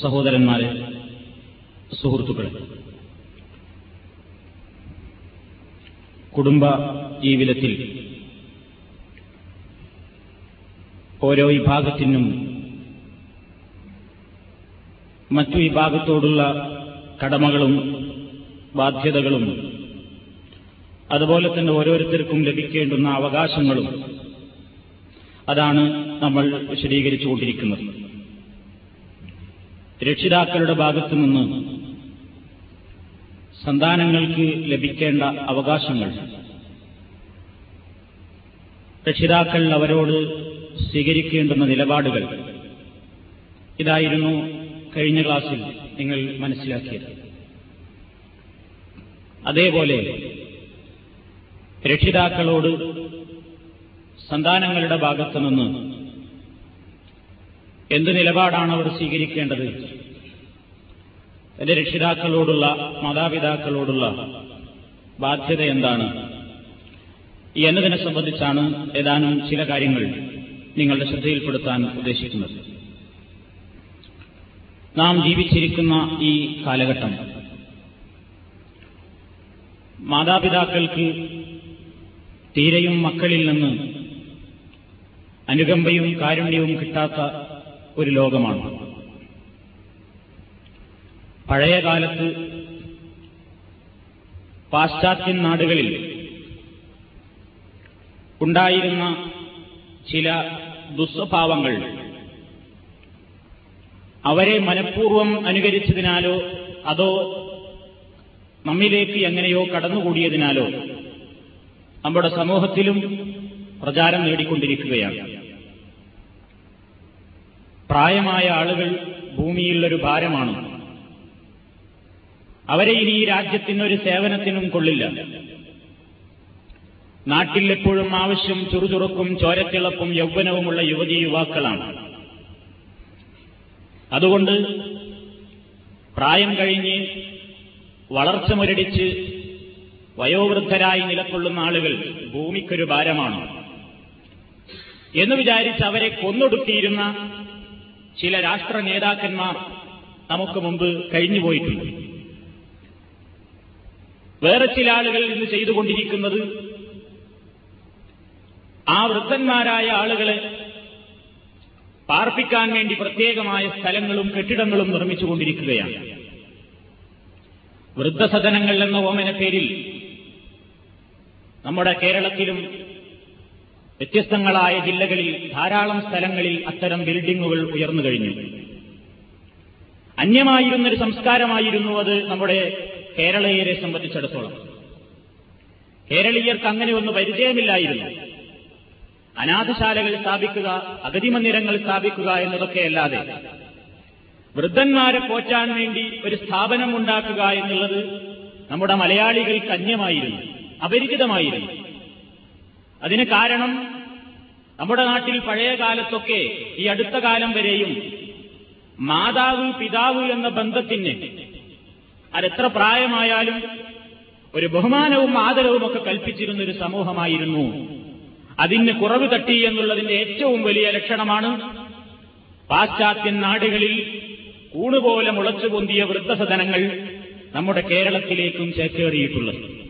സഹോദരന്മാരെ സുഹൃത്തുക്കളെ. കുടുംബ ജീവിതത്തിൽ ഓരോ വിഭാഗത്തിനും മറ്റു വിഭാഗത്തോടുള്ള കടമകളും ബാധ്യതകളും അതുപോലെ തന്നെ ഓരോരുത്തർക്കും ലഭിക്കേണ്ടുന്ന അവകാശങ്ങളും അതാണ് നമ്മൾ വിശദീകരിച്ചുകൊണ്ടിരിക്കുന്നത്. രക്ഷിതാക്കളുടെ ഭാഗത്തു നിന്ന് സന്താനങ്ങൾക്ക് ലഭിക്കേണ്ട അവകാശങ്ങൾ. രക്ഷിതാക്കൾ അവരോട് സ്വീകരിക്കേണ്ടുന്ന നിലപാടുകൾ. ഇതായിരുന്നു കഴിഞ്ഞ ക്ലാസ്സിൽ നിങ്ങൾ മനസ്സിലാക്കിയത്. അതേപോലെ രക്ഷിതാക്കളോട് സന്താനങ്ങളുടെ ഭാഗത്തു നിന്ന് എന്ത് നിലപാടാണ് അവർ സ്വീകരിക്കേണ്ടത്? എന്റെ രക്ഷിതാക്കളോടുള്ള മാതാപിതാക്കളോടുള്ള ബാധ്യത എന്താണ്? ഈ എന്നതിനെ സംബന്ധിച്ചാണ് ഏതാനും ചില കാര്യങ്ങൾ നിങ്ങളുടെ ശ്രദ്ധയിൽപ്പെടുത്താൻ ഉദ്ദേശിക്കുന്നത്. നാം ജീവിച്ചിരിക്കുന്ന ഈ കാലഘട്ടം മാതാപിതാക്കൾക്ക് തീരെയും മക്കളിൽ നിന്ന് അനുകമ്പയും കാരുണ്യവും കിട്ടാത്ത ഒരു ലോകമാണ്. പഴയ കാലത്ത് പാശ്ചാത്യൻ നാടുകളിൽ ഉണ്ടായിരുന്ന ചില ദുസ്വഭാവങ്ങൾ അവരെ മനഃപൂർവം അനുകരിച്ചതിനാലോ അതോ നമ്മിലേക്ക് എങ്ങനെയോ കടന്നുകൂടിയതിനാലോ നമ്മുടെ സമൂഹത്തിലും പ്രചാരം നേടിക്കൊണ്ടിരിക്കുകയാണ്. പ്രായമായ ആളുകൾ ഭൂമിയിലൊരു ഭാരമാണ്. അവരെ ഇനി ഈ രാജ്യത്തിനൊരു സേവനത്തിനും കൊള്ളില്ല. നാട്ടിൽ എപ്പോഴും ആവശ്യം ചുറുചുറുക്കും ചോരത്തിളപ്പും യൗവനവുമുള്ള യുവതി യുവാക്കളാണ്. അതുകൊണ്ട് പ്രായം കഴിഞ്ഞ് വളർച്ച മുരടിച്ച് വയോവൃദ്ധരായി നിലക്കൊള്ളുന്ന ആളുകൾ ഭൂമിക്കൊരു ഭാരമാണ്. എന്ന് വിചാരിച്ച് അവരെ കൊന്നൊടുക്കിയിരുന്ന ചില രാഷ്ട്ര നേതാക്കന്മാർ നമുക്ക് മുമ്പ് കഴിഞ്ഞുപോയിട്ടുണ്ട്. വേറെ ചില ആളുകൾ ഇന്ന് ചെയ്തുകൊണ്ടിരിക്കുന്നത് ആ വൃദ്ധന്മാരായ ആളുകളെ പാർപ്പിക്കാൻ വേണ്ടി പ്രത്യേകമായ സ്ഥലങ്ങളും കെട്ടിടങ്ങളും നിർമ്മിച്ചുകൊണ്ടിരിക്കുകയാണ്. വൃദ്ധസദനങ്ങൾ എന്ന ഓമന പേരിൽ നമ്മുടെ കേരളത്തിലും വ്യത്യസ്തങ്ങളായ ജില്ലകളിൽ ധാരാളം സ്ഥലങ്ങളിൽ അത്തരം ബിൽഡിങ്ങുകൾ ഉയർന്നു കഴിഞ്ഞു. അന്യമായിരുന്നൊരു സംസ്കാരമായിരുന്നു അത് നമ്മുടെ കേരളീയരെ സംബന്ധിച്ചിടത്തോളം. കേരളീയർക്ക് അങ്ങനെ ഒന്ന് പരിചയമില്ലായിരുന്നു. അനാഥശാലകൾ സ്ഥാപിക്കുക അഗതി മന്ദിരങ്ങൾ സ്ഥാപിക്കുക എന്നതൊക്കെയല്ലാതെ വൃദ്ധന്മാരെ പോറ്റാൻ വേണ്ടി ഒരു സ്ഥാപനം ഉണ്ടാക്കുക എന്നുള്ളത് നമ്മുടെ മലയാളികൾക്ക് അന്യമായിരുന്നു അപരിചിതമായിരുന്നു. അതിന് കാരണം നമ്മുടെ നാട്ടിൽ പഴയ കാലത്തൊക്കെ ഈ അടുത്ത കാലം വരെയും മാതാവ് പിതാവ് എന്ന ബന്ധത്തിന് അതെത്ര പ്രായമായാലും ഒരു ബഹുമാനവും ആദരവും ഒക്കെ കൽപ്പിച്ചിരുന്ന ഒരു സമൂഹമായിരുന്നു. അതിന് കുറവ് തട്ടി എന്നുള്ളതിന്റെ ഏറ്റവും വലിയ ലക്ഷണമാണ് പാശ്ചാത്യൻ നാടുകളിൽ കൂണുപോലെ മുളച്ചു പൊന്തിയ വൃദ്ധസദനങ്ങൾ നമ്മുടെ കേരളത്തിലേക്കും ചേക്കേറിയിട്ടുള്ളത്.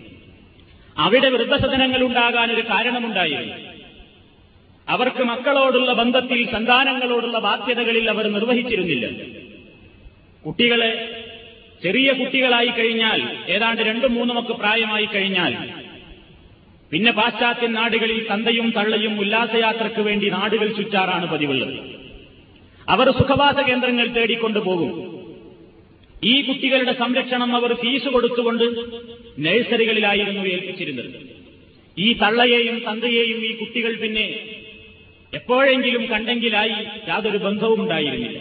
അവിടെ വൃദ്ധസദനങ്ങൾ ഉണ്ടാകാൻ ഒരു കാരണമുണ്ടായിരുന്നു. അവർക്ക് മക്കളോടുള്ള ബന്ധത്തിൽ സന്താനങ്ങളോടുള്ള ബാധ്യതകളിൽ അവർ നിർവഹിച്ചിരുന്നില്ല. കുട്ടികളെ ചെറിയ കുട്ടികളായി കഴിഞ്ഞാൽ ഏതാണ്ട് രണ്ടും മൂന്നുമൊക്കെ പ്രായമായി കഴിഞ്ഞാൽ പിന്നെ പാശ്ചാത്യ നാടുകളിൽ തന്തയും തള്ളയും ഉല്ലാസയാത്രയ്ക്ക് വേണ്ടി നാടുകൾ ചുറ്റാറാണ് പതിവുള്ളത്. അവർ സുഖവാസ കേന്ദ്രങ്ങൾ തേടിക്കൊണ്ടുപോകും. ഈ കുട്ടികളുടെ സംരക്ഷണം അവർ ഫീസ് കൊടുത്തുകൊണ്ട് നഴ്സറികളിലായിരുന്നു ഏൽപ്പിച്ചിരുന്നത്. ഈ തള്ളയെയും തന്തയെയും ഈ കുട്ടികൾ പിന്നെ എപ്പോഴെങ്കിലും കണ്ടെങ്കിലായി യാതൊരു ബന്ധവും ഉണ്ടായിരുന്നില്ല.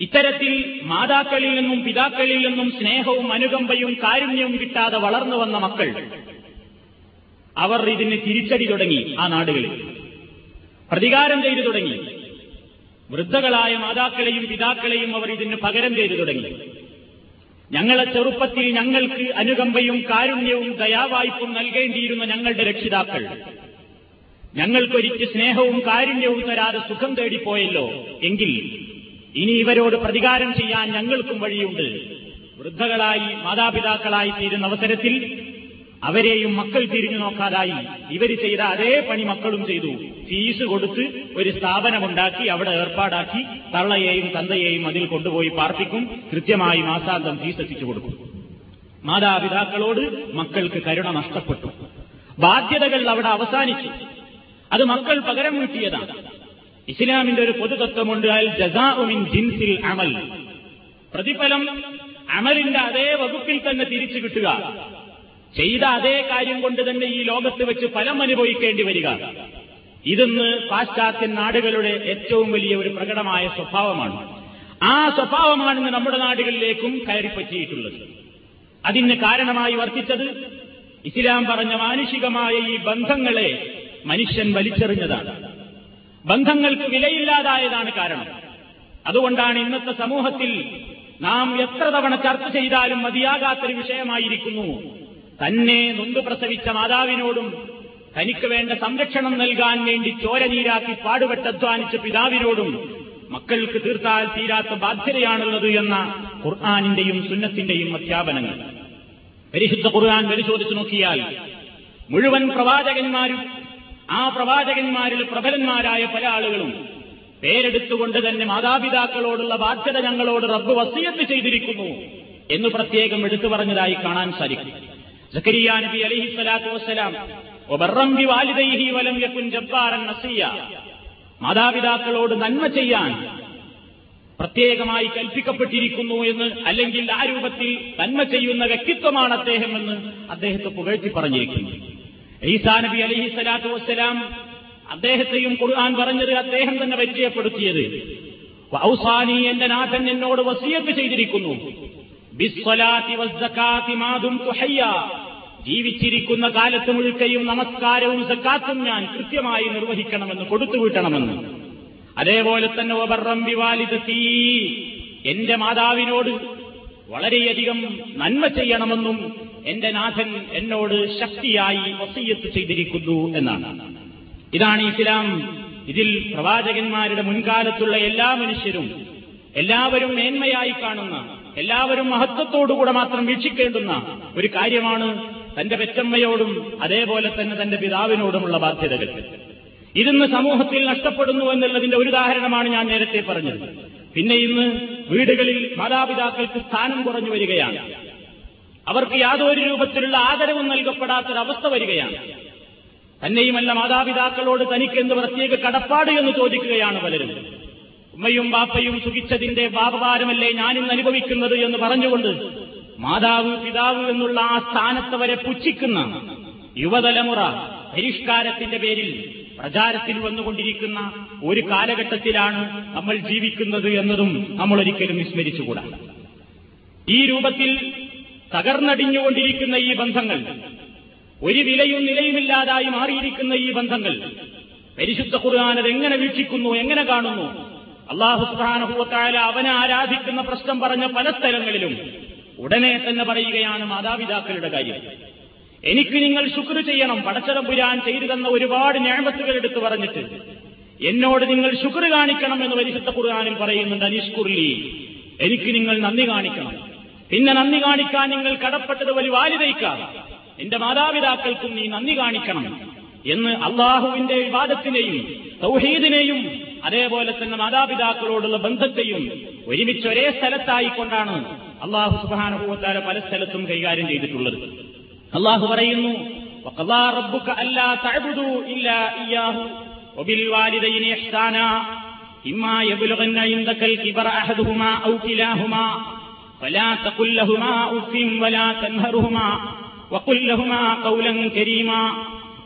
ഇത്തരത്തിൽ മാതാക്കളിൽ നിന്നും പിതാക്കളിൽ നിന്നും സ്നേഹവും അനുകമ്പയും കാരുണ്യവും കിട്ടാതെ വളർന്നു വന്ന മക്കൾ അവർ ഇതിന് തിരിച്ചടി തുടങ്ങി ആ നാടുകളിൽ. പ്രതികാരം ചെയ്തു തുടങ്ങി. വൃദ്ധകളായ മാതാക്കളെയും പിതാക്കളെയും അവർ ഇതിന് പകരം ചെയ്തു തുടങ്ങി. ഞങ്ങളെ ചെറുപ്പത്തിൽ ഞങ്ങൾക്ക് അനുകമ്പയും കാരുണ്യവും ദയാവായ്പും നൽകേണ്ടിയിരുന്ന ഞങ്ങളുടെ രക്ഷിതാക്കൾ. ഞങ്ങൾക്കൊരിക്ക് സ്നേഹവും കാരുണ്യവും തരാതെ സുഖം തേടിപ്പോയല്ലോ. എങ്കിൽ ഇനി ഇവരോട് പ്രതികാരം ചെയ്യാൻ ഞങ്ങൾക്കും വഴിയുണ്ട്. വൃദ്ധകളായി മാതാപിതാക്കളായി തീരുന്ന അവസരത്തിൽ അവരെയും മക്കൾ തിരിഞ്ഞു നോക്കാതായി. ഇവർ ചെയ്ത അതേ പണി മക്കളും ചെയ്തു. ഫീസ് കൊടുത്ത് ഒരു സ്ഥാപനമുണ്ടാക്കി അവിടെ ഏർപ്പാടാക്കി തള്ളയെയും തന്തയെയും അതിൽ കൊണ്ടുപോയി പാർപ്പിക്കും. കൃത്യമായി മാസാന്തം ഫീസ് എത്തിച്ചു കൊടുക്കും. മാതാപിതാക്കളോട് മക്കൾക്ക് കരുണ നഷ്ടപ്പെട്ടു. ബാധ്യതകൾ അവിടെ അവസാനിച്ചു. അത് മക്കൾ പകരം വീട്ടിയതാണ്. ഇസ്ലാമിന്റെ ഒരു പൊതുതത്വമുണ്ട് അൽ ജസാഉമിൻ ജിൻസിൽ അമൽ. പ്രതിഫലം അമലിന്റെ അതേ വകുപ്പിൽ തന്നെ തിരിച്ചു കിട്ടുക. ചെയ്ത അതേ കാര്യം കൊണ്ട് തന്നെ ഈ ലോകത്ത് വെച്ച് ഫലം അനുഭവിക്കേണ്ടി വരിക. ഇതെന്ന് പാശ്ചാത്യ നാടുകളുടെ ഏറ്റവും വലിയ ഒരു പ്രകടമായ സ്വഭാവമാണ്. ആ സ്വഭാവമാണ് നമ്മുടെ നാടുകളിലേക്കും കയറിപ്പറ്റിയിട്ടുള്ളത്. അതിന് കാരണമായി വർത്തിച്ചത് ഇസ്ലാം പറഞ്ഞ മാനുഷികമായ ഈ ബന്ധങ്ങളെ മനുഷ്യൻ വലിച്ചെറിഞ്ഞതാണ്. ബന്ധങ്ങൾക്ക് വിലയില്ലാതായതാണ് കാരണം. അതുകൊണ്ടാണ് ഇന്നത്തെ സമൂഹത്തിൽ നാം എത്ര തവണ ചർച്ച ചെയ്താലും മതിയാകാത്തൊരു വിഷയമായിരിക്കുന്നു തന്നെ നൊന്തു പ്രസവിച്ച മാതാവിനോടും തനിക്ക് വേണ്ട സംരക്ഷണം നൽകാൻ വേണ്ടി ചോരനീരാക്കി പാടുപെട്ടധ്വാനിച്ച പിതാവിനോടും മക്കൾക്ക് തീർത്താൽ തീരാത്ത ബാധ്യതയാണുള്ളത് എന്ന ഖുർആാനിന്റെയും സുന്നത്തിന്റെയും അധ്യാപനങ്ങൾ. പരിശുദ്ധ ഖുർആൻ പരിശോധിച്ചു നോക്കിയാൽ മുഴുവൻ പ്രവാചകന്മാരും ആ പ്രവാചകന്മാരിൽ പ്രബലന്മാരായ പല ആളുകളും പേരെടുത്തുകൊണ്ട് തന്നെ മാതാപിതാക്കളോടുള്ള ബാധ്യത ഞങ്ങളോട് റബ്ബ് വസീയത്ത് ചെയ്തിരിക്കുന്നു എന്ന് പ്രത്യേകം എടുത്തു പറഞ്ഞതായി കാണാൻ സാധിക്കും. സക്കരിയ നബി അലഹി സ്വലാത്തു വസ്സലാം വാലിദൈഹി വലം യക്കുൻ ജബ്ബാറൻ നസിയ. മാതാപിതാക്കളോട് നന്മ ചെയ്യാൻ പ്രത്യേകമായി കൽപ്പിക്കപ്പെട്ടിരിക്കുന്നു എന്ന് അല്ലെങ്കിൽ ആ രൂപത്തിൽ നന്മ ചെയ്യുന്ന വ്യക്തിത്വമാണ് അദ്ദേഹം എന്ന് അദ്ദേഹത്തെ പുകഴ്ത്തി പറഞ്ഞിരിക്കുന്നു. ഈസാ നബി അലഹി സ്വലാത്തു വസ്സലാം അദ്ദേഹത്തെയും ഖുർആൻ പറഞ്ഞത് അദ്ദേഹം തന്നെ പരിചയപ്പെടുത്തിയത്. ഔസാനി എന്റെ നാഥൻ എന്നോട് വസിയത്ത് ചെയ്തിരിക്കുന്നു. ജീവിച്ചിരിക്കുന്ന കാലത്ത് മുഴുക്കയും നമസ്കാരവും സക്കാത്തും ഞാൻ കൃത്യമായി നിർവഹിക്കണമെന്ന് കൊടുത്തുവിട്ടണമെന്ന്. അതേപോലെ തന്നെ ഒബർറംബി വിവാലിതീ എന്റെ മാതാവിനോട് വളരെയധികം നന്മ ചെയ്യണമെന്നും എന്റെ നാഥൻ എന്നോട് ശക്തിയായി വസീയത്ത് ചെയ്തിരിക്കുന്നു എന്നാണ്. ഇതാണ് ഇസ്ലാം. ഇതിൽ പ്രവാചകന്മാരുടെ മുൻകാലത്തുള്ള എല്ലാ മനുഷ്യരും എല്ലാവരും മേന്മയായി കാണുന്ന എല്ലാവരും മഹത്വത്തോടുകൂടെ മാത്രം വീക്ഷിക്കേണ്ടുന്ന ഒരു കാര്യമാണ് തന്റെ പെറ്റമ്മയോടും അതേപോലെ തന്നെ തന്റെ പിതാവിനോടുമുള്ള ബാധ്യതകൾ. ഇതിന്ന് സമൂഹത്തിൽ നഷ്ടപ്പെടുന്നു എന്നുള്ളതിന്റെ ഒരു ഉദാഹരണമാണ് ഞാൻ നേരത്തെ പറഞ്ഞത്. പിന്നെ ഇന്ന് വീടുകളിൽ മാതാപിതാക്കൾക്ക് സ്ഥാനം കുറഞ്ഞു വരികയാണ്. അവർക്ക് യാതൊരു രൂപത്തിലുള്ള ആദരവും നൽകപ്പെടാത്തൊരവസ്ഥ വരികയാണ്. തന്നെയുമല്ല മാതാപിതാക്കളോട് തനിക്ക് എന്ത് പ്രത്യേക കടപ്പാട് എന്ന് ചോദിക്കുകയാണ് പലരും. ഉമ്മയും ബാപ്പയും സുഖിച്ചതിന്റെ ബാപഭാരമല്ലേ ഞാനിന്ന് അനുഭവിക്കുന്നത് എന്ന് പറഞ്ഞുകൊണ്ട് മാതാവ് പിതാവ് എന്നുള്ള ആ സ്ഥാനത്ത് വരെ പുച്ഛിക്കുന്ന യുവതലമുറ പരിഷ്കാരത്തിന്റെ പേരിൽ പ്രചാരത്തിൽ വന്നുകൊണ്ടിരിക്കുന്ന ഒരു കാലഘട്ടത്തിലാണ് നമ്മൾ ജീവിക്കുന്നത് എന്നതും നമ്മൾ ഒരിക്കലും വിസ്മരിച്ചുകൂടാ. ഈ രൂപത്തിൽ തകർന്നടിഞ്ഞുകൊണ്ടിരിക്കുന്ന ഈ ബന്ധങ്ങൾ ഒരു വിലയും നിലയുമില്ലാതായി മാറിയിരിക്കുന്ന ഈ ബന്ധങ്ങൾ പരിശുദ്ധ ഖുർആൻ എങ്ങനെ വീക്ഷിക്കുന്നു എങ്ങനെ കാണുന്നു? അള്ളാഹു സുബാനുഭവത്തായ അവനെ ആരാധിക്കുന്ന പ്രശ്നം പറഞ്ഞ പല സ്ഥലങ്ങളിലും ഉടനെ തന്നെ പറയുകയാണ് മാതാപിതാക്കളുടെ കാര്യം. എനിക്ക് നിങ്ങൾ ശുക്ർ ചെയ്യണം പടച്ചതമ്പുരാൻ ചെയ്തു തന്ന ഒരുപാട് ഞാമത്തുകൾ എടുത്തു പറഞ്ഞിട്ട്. എന്നോട് നിങ്ങൾ ശുക്ർ കാണിക്കണം എന്ന് പരിശുദ്ധ ഖുർആാനിൽ പറയുന്നുണ്ട് അനീഷ്കുർലി എനിക്ക് നിങ്ങൾ നന്ദി കാണിക്കണം. പിന്നെ നന്ദി കാണിക്കാൻ നിങ്ങൾ കടപ്പെട്ടത് വലിയ വാലിതയ്ക്കാം എന്റെ മാതാപിതാക്കൾക്കും നീ നന്ദി കാണിക്കണം എന്ന് അള്ളാഹുവിന്റെ വിവാദത്തിനെയും സൗഹീദിനെയും അതേപോലെ തന്നെ മാതാപിതാക്കളോടുള്ള ബന്ധത്തെയും ഒരുമിച്ച് ഒരേ സ്ഥലത്തായിക്കൊണ്ടാണ് അള്ളാഹു സുബാനുഭവത്താല പല സ്ഥലത്തും കൈകാര്യം ചെയ്തിട്ടുള്ളത് അള്ളാഹു പറയുന്നു وقضى ربك ألا تعبدوا إلا إياه وبالوالدين إحسانا إما يبلغن عندك الكبر أحدهما أو كلاهما فلا تقل لهما أف ولا تنهرهما وقل لهما قولا كريما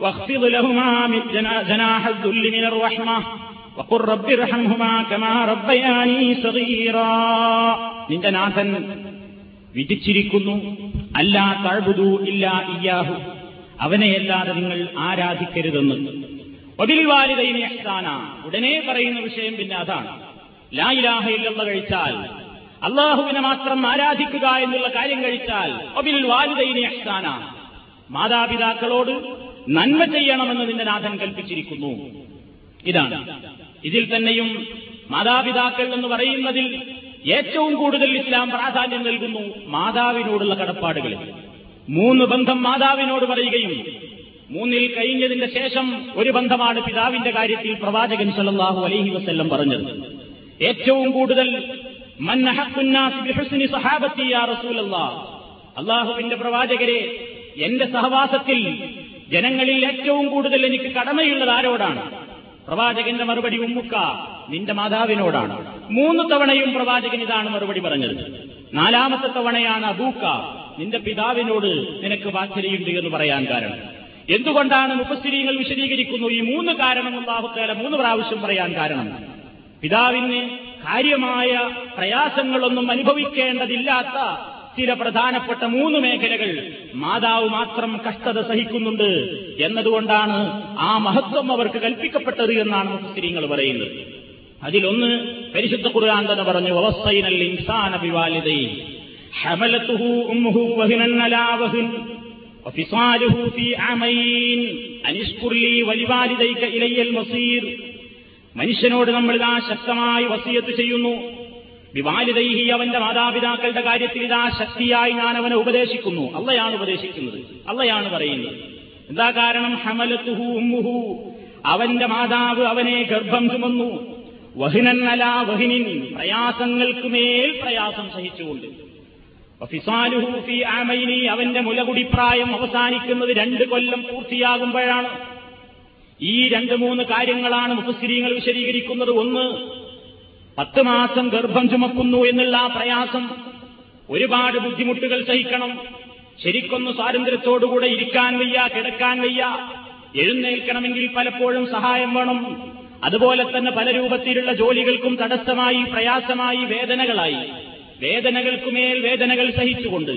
واخفض لهما من جناح الذل من الرحمة കമാ നിന്റെ നാഥൻ വിധിച്ചിരിക്കുന്നു. അല്ലാ തഴുതു ഇല്ല ഇയാഹു അവനെയല്ലാതെ നിങ്ങൾ ആരാധിക്കരുതെന്ന്. ഒബിൽ വാലിദൈനി അഹ്സാന. ഉടനെ പറയുന്ന വിഷയം പിന്നെ അതാണ്. ലായിലാഹ ഇല്ലെന്ന് കഴിച്ചാൽ അള്ളാഹുവിനെ മാത്രം ആരാധിക്കുക എന്നുള്ള കാര്യം കഴിച്ചാൽ ഒബിൽ വാലിദൈനി അഹ്സാന. മാതാപിതാക്കളോട് നന്മ ചെയ്യണമെന്ന് നിന്റെ നാഥൻ കൽപ്പിച്ചിരിക്കുന്നു. ഇതാണ്. ഇതിൽ തന്നെയും മാതാപിതാക്കൾ എന്ന് പറയുന്നതിൽ ഏറ്റവും കൂടുതൽ ഇസ്ലാം പ്രാധാന്യം നൽകുന്നു മാതാവിനോടുള്ള കടപ്പാടുകളിൽ മൂന്ന് ബന്ധം മാതാവിനോട് പറയുകയും മൂന്നിൽ കഴിഞ്ഞതിന്റെ ശേഷം ഒരു ബന്ധമാണ് പിതാവിന്റെ കാര്യത്തിൽ പ്രവാചകൻ സല്ലാഹു അലൈഹി വസ്ല്ലം പറഞ്ഞത്. ഏറ്റവും കൂടുതൽ അള്ളാഹുവിന്റെ പ്രവാചകരെ എന്റെ സഹവാസത്തിൽ ജനങ്ങളിൽ ഏറ്റവും കൂടുതൽ എനിക്ക് കടമയുള്ളത് ആരോടാണ്? പ്രവാചകന്റെ മറുപടി ഉമ്മുക്ക നിന്റെ മാതാവിനോടാണ്. മൂന്ന് തവണയും പ്രവാചകൻ ഇതാണ് മറുപടി പറഞ്ഞത്. നാലാമത്തെ തവണയാണ് അബൂക്ക നിന്റെ പിതാവിനോട് നിനക്ക് വാത്സല്യമുണ്ട് എന്ന് പറയാൻ കാരണം. എന്തുകൊണ്ടാണ് മുപ്പസ്ഥിരീകൾ വിശദീകരിക്കുന്നു? ഈ മൂന്ന് കാരണം അള്ളാഹുത്തേല മൂന്ന് പ്രാവശ്യം പറയാൻ കാരണം. പിതാവിന് കാര്യമായ പ്രയാസങ്ങളൊന്നും അനുഭവിക്കേണ്ടതില്ലാത്ത ചില പ്രധാനപ്പെട്ട മൂന്ന് മേഖലകൾ മാതാവ് മാത്രം കഷ്ടത സഹിക്കുന്നുണ്ട് എന്നതുകൊണ്ടാണ് ആ മഹത്വം അവർക്ക് കൽപ്പിക്കപ്പെട്ടത് എന്നാണ് മുസ്ലിങ്ങൾ പറയുന്നത് അതിലൊന്ന് പരിശുദ്ധ ഖുർആൻ തന്നെ പറഞ്ഞു അവസ്ഥയിനൽ ഇൻസാന ബിവാലിദൈ ഹമലത്തുഹു ഉമ്മുഹു വഹിനൻ അലാ വഹിൻ وفصاله في عامين أن اشكر لي ولوالديك إلي المصير മനുഷ്യനോട് നമ്മൾ ഇതാ ശക്തമായി വസീയത്ത് ചെയ്യുന്നു വിവാലിതൈഹി അവന്റെ മാതാപിതാക്കളുടെ കാര്യത്തിൽ ഇതാ ശക്തിയായി ഞാൻ അവനെ ഉപദേശിക്കുന്നു. അള്ളയാണ് ഉപദേശിക്കുന്നത്. അള്ളയാണ് പറയുന്നത്. എന്താ കാരണം? ഹമലത്തുഹു ഉമ്മുഹു. അവന്റെ മാതാവ് അവനെ ഗർഭം ചുമന്നു. വഹിനല്ല വഹിനിൻ. പ്രയാസങ്ങൾക്ക് മേൽ പ്രയാസം സഹിച്ചുകൊണ്ട്. ആമൈനി. അവന്റെ മുലകുടിപ്രായം അവസാനിക്കുന്നത് രണ്ട് കൊല്ലം പൂർത്തിയാകുമ്പോഴാണ്. ഈ രണ്ട് മൂന്ന് കാര്യങ്ങളാണ് മുഫസ്സിരീങ്ങൾ വിശദീകരിക്കുന്നത്. ഒന്ന് പത്ത് മാസം ഗർഭം ചുമക്കുന്നു എന്നുള്ള ആ പ്രയാസം ഒരുപാട് ബുദ്ധിമുട്ടുകൾ സഹിക്കണം. ശരിക്കൊന്ന് സ്വാതന്ത്ര്യത്തോടുകൂടെ ഇരിക്കാൻ വയ്യ കിടക്കാൻ വയ്യ. എഴുന്നേൽക്കണമെങ്കിൽ പലപ്പോഴും സഹായം വേണം. അതുപോലെ തന്നെ പല രൂപത്തിലുള്ള ജോലികൾക്കും തടസ്സമായി പ്രയാസമായി വേദനകളായി. വേദനകൾക്കുമേൽ വേദനകൾ സഹിച്ചുകൊണ്ട്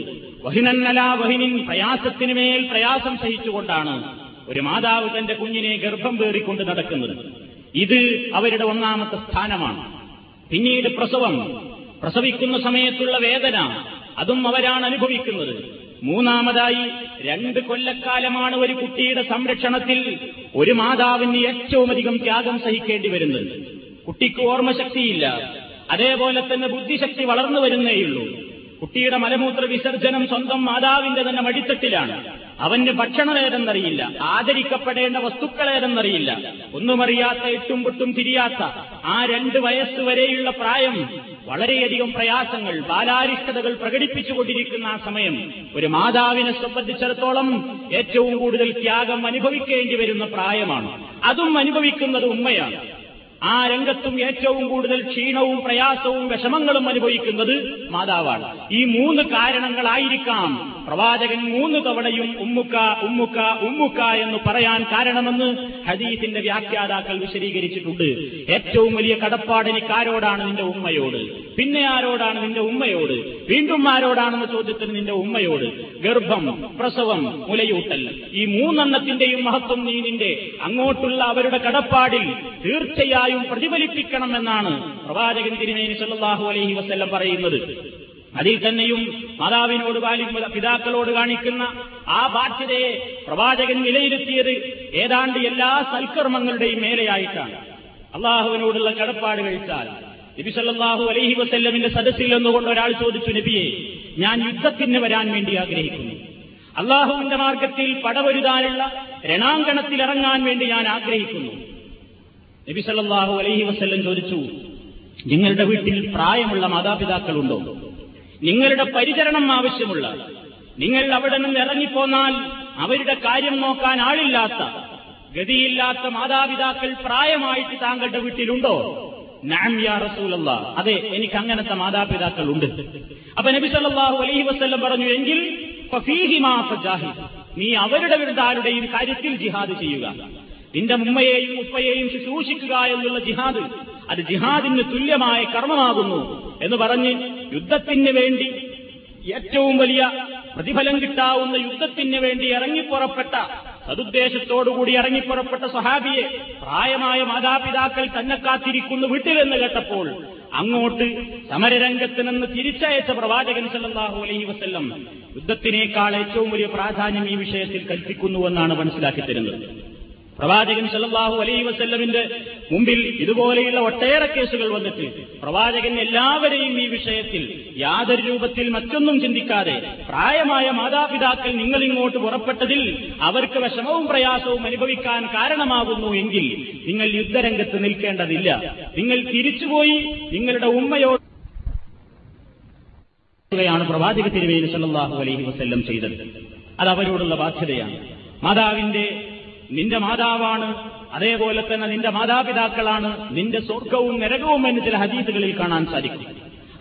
വഹിനന്നല വഹിനിൻ പ്രയാസത്തിനുമേൽ മേൽ പ്രയാസം സഹിച്ചുകൊണ്ടാണ് ഒരു മാതാവ് തന്റെ കുഞ്ഞിനെ ഗർഭം പേറിക്കൊണ്ട് നടക്കുന്നത്. ഇത് അവരുടെ ഒന്നാമത്തെ സ്ഥാനമാണ്. പിന്നീട് പ്രസവം. പ്രസവിക്കുന്ന സമയത്തുള്ള വേദന അതും അവരാണ് അനുഭവിക്കുന്നത്. മൂന്നാമതായി രണ്ട് കൊല്ലക്കാലമാണ് ഒരു കുട്ടിയുടെ സംരക്ഷണത്തിൽ ഒരു മാതാവിന് ഏറ്റവും അധികം ത്യാഗം സഹിക്കേണ്ടി വരുന്നത്. കുട്ടിക്ക് ഓർമ്മശക്തിയില്ല. അതേപോലെ തന്നെ ബുദ്ധിശക്തി വളർന്നു വരുന്നേയുള്ളൂ. കുട്ടിയുടെ മലമൂത്ര വിസർജനം സ്വന്തം മാതാവിന്റെ തന്നെ മടിത്തട്ടിലാണ്. അവന് ഭക്ഷണമേതെന്നറിയില്ല. ആദരിക്കപ്പെടേണ്ട വസ്തുക്കളേതെന്നറിയില്ല. ഒന്നുമറിയാത്ത എട്ടും പൊട്ടും തിരിയാത്ത ആ രണ്ട് വയസ്സ് വരെയുള്ള പ്രായം വളരെയധികം പ്രയാസങ്ങൾ ബാലാരിഷ്ടതകൾ പ്രകടിപ്പിച്ചുകൊണ്ടിരിക്കുന്ന ആ സമയം ഒരു മാതാവിനെ സംബന്ധിച്ചിടത്തോളം ഏറ്റവും കൂടുതൽ ത്യാഗം അനുഭവിക്കേണ്ടി വരുന്ന പ്രായമാണ്. അതും അനുഭവിക്കുന്നത് ഉമ്മയാണ്. ആ രംഗത്തും ഏറ്റവും കൂടുതൽ ക്ഷീണവും പ്രയാസവും വിഷമങ്ങളും അനുഭവിക്കുന്നത് മാതാവാണ്. ഈ മൂന്ന് കാരണങ്ങളായിരിക്കാം പ്രവാചകൻ മൂന്ന് തവണയും ഉമ്മുക്ക ഉമ്മുക്ക ഉമ്മുക്ക എന്ന് പറയാൻ കാരണമെന്ന് ഹദീസിന്റെ വ്യാഖ്യാതാക്കൾ വിശദീകരിച്ചിട്ടുണ്ട്. ഏറ്റവും വലിയ കടപ്പാട് എനിക്ക് ആരോടാണ് നിന്റെ ഉമ്മയോട്? പിന്നെ ആരോടാണ് നിന്റെ ഉമ്മയോട്? വീണ്ടും ആരോടാണെന്ന ചോദ്യത്തിന് നിന്റെ ഉമ്മയോട്? ഗർഭം പ്രസവം മുലയൂട്ടൽ. ഈ മൂന്നെണ്ണത്തിന്റെയും മഹത്വം നീ നിന്റെ. അങ്ങോട്ടുള്ള അവരുടെ കടപ്പാടിൽ തീർച്ചയായും പ്രതിഫലിപ്പിക്കണമെന്നാണ് പ്രവാചകൻ തിരുമേനി സല്ലാഹു അലൈഹി വസ്ല്ലം പറയുന്നത്. അതിൽ തന്നെയും മാതാവിനോട് പാലിക്കുന്ന പിതാക്കളോട് കാണിക്കുന്ന ആ ബാധ്യതയെ പ്രവാചകൻ വിലയിരുത്തിയത് ഏതാണ്ട് എല്ലാ സൽക്കർമ്മങ്ങളുടെയും മേലെയായിട്ടാണ്. അള്ളാഹുവിനോടുള്ള കടപ്പാട് കഴിച്ചാൽ നബി സല്ലാഹു അലൈഹി വസ്ല്ലമിന്റെ സദസ്സിൽ നിന്നുകൊണ്ട് ഒരാൾ ചോദിച്ചു നബിയെ ഞാൻ യുദ്ധത്തിന് വരാൻ വേണ്ടി ആഗ്രഹിക്കുന്നു. അള്ളാഹുവിന്റെ മാർഗത്തിൽ പടവരുതാനുള്ള രണാങ്കണത്തിൽ ഇറങ്ങാൻ വേണ്ടി ഞാൻ ആഗ്രഹിക്കുന്നു. നബിസല്ലാഹു അലൈഹി വസ്ല്ലം ചോദിച്ചു നിങ്ങളുടെ വീട്ടിൽ പ്രായമുള്ള മാതാപിതാക്കളുണ്ടോ? നിങ്ങളുടെ പരിചരണം ആവശ്യമുള്ള നിങ്ങൾ അവിടെ നിന്ന് ഇറങ്ങിപ്പോന്നാൽ അവരുടെ കാര്യം നോക്കാൻ ആളില്ലാത്ത ഗതിയില്ലാത്ത മാതാപിതാക്കൾ പ്രായമായിട്ട് താങ്കളുടെ വീട്ടിലുണ്ടോ? നാം യാ അതെ എനിക്ക് അങ്ങനത്തെ മാതാപിതാക്കൾ ഉണ്ട് അപ്പൊ നബി സല്ലല്ലാഹു അലൈഹി വസല്ലം പറഞ്ഞു എങ്കിൽ നീ അവരുടെ വിരുദ്ധാരുടെയും കാര്യത്തിൽ ജിഹാദ് ചെയ്യുക. നിന്റെ ഉമ്മയെയും ഉപ്പയെയും ശുശ്രൂഷിക്കുക എന്നുള്ള ജിഹാദ്. അത് ജിഹാദിന് തുല്യമായ കർമ്മമാകുന്നു എന്ന് പറഞ്ഞ് യുദ്ധത്തിന് വേണ്ടി ഏറ്റവും വലിയ പ്രതിഫലം കിട്ടാവുന്ന യുദ്ധത്തിന് വേണ്ടി ഇറങ്ങിപ്പുറപ്പെട്ട സതുദ്ദേശത്തോടുകൂടി ഇറങ്ങിപ്പുറപ്പെട്ട സഹാബിയെ പ്രായമായ മാതാപിതാക്കൾ തന്നെ കാത്തിരിക്കുന്നു വീട്ടിലെന്ന് കേട്ടപ്പോൾ അങ്ങോട്ട് സമരരംഗത്ത് നിന്ന് തിരിച്ചയച്ച പ്രവാചകൻ സല്ലാഹു അലൈഹി വസ്ല്ലം യുദ്ധത്തിനേക്കാൾ ഏറ്റവും വലിയ പ്രാധാന്യം ഈ വിഷയത്തിൽ കൽപ്പിക്കുന്നുവെന്നാണ് മനസ്സിലാക്കി തരുന്നത്. പ്രവാചകൻ സല്ലാഹു അലൈ വസല്ലമിന്റെ മുമ്പിൽ ഇതുപോലെയുള്ള ഒട്ടേറെ കേസുകൾ വന്നിട്ട് പ്രവാചകൻ എല്ലാവരെയും ഈ വിഷയത്തിൽ യാതൊരു രൂപത്തിൽ മറ്റൊന്നും ചിന്തിക്കാതെ പ്രായമായ മാതാപിതാക്കൾ നിങ്ങൾ ഇങ്ങോട്ട് പുറപ്പെട്ടതിൽ അവർക്ക് വിഷമവും പ്രയാസവും അനുഭവിക്കാൻ കാരണമാകുന്നു എങ്കിൽ നിങ്ങൾ യുദ്ധരംഗത്ത് നിൽക്കേണ്ടതില്ല. നിങ്ങൾ തിരിച്ചുപോയി നിങ്ങളുടെ ഉമ്മയോട് ാണ് പ്രവാചക തിരുവേലി സല്ലാഹു അലൈഹി വസ്ല്ലം ചെയ്തത്. അത് അവരോടുള്ള ബാധ്യതയാണ്. മാതാവിന്റെ നിന്റെ മാതാവാണ്. അതേപോലെ തന്നെ നിന്റെ മാതാപിതാക്കളാണ്. നിന്റെ സ്വർഗവും നരകവും എന്ന് ചില ഹദീസുകളിൽ കാണാൻ സാധിക്കും.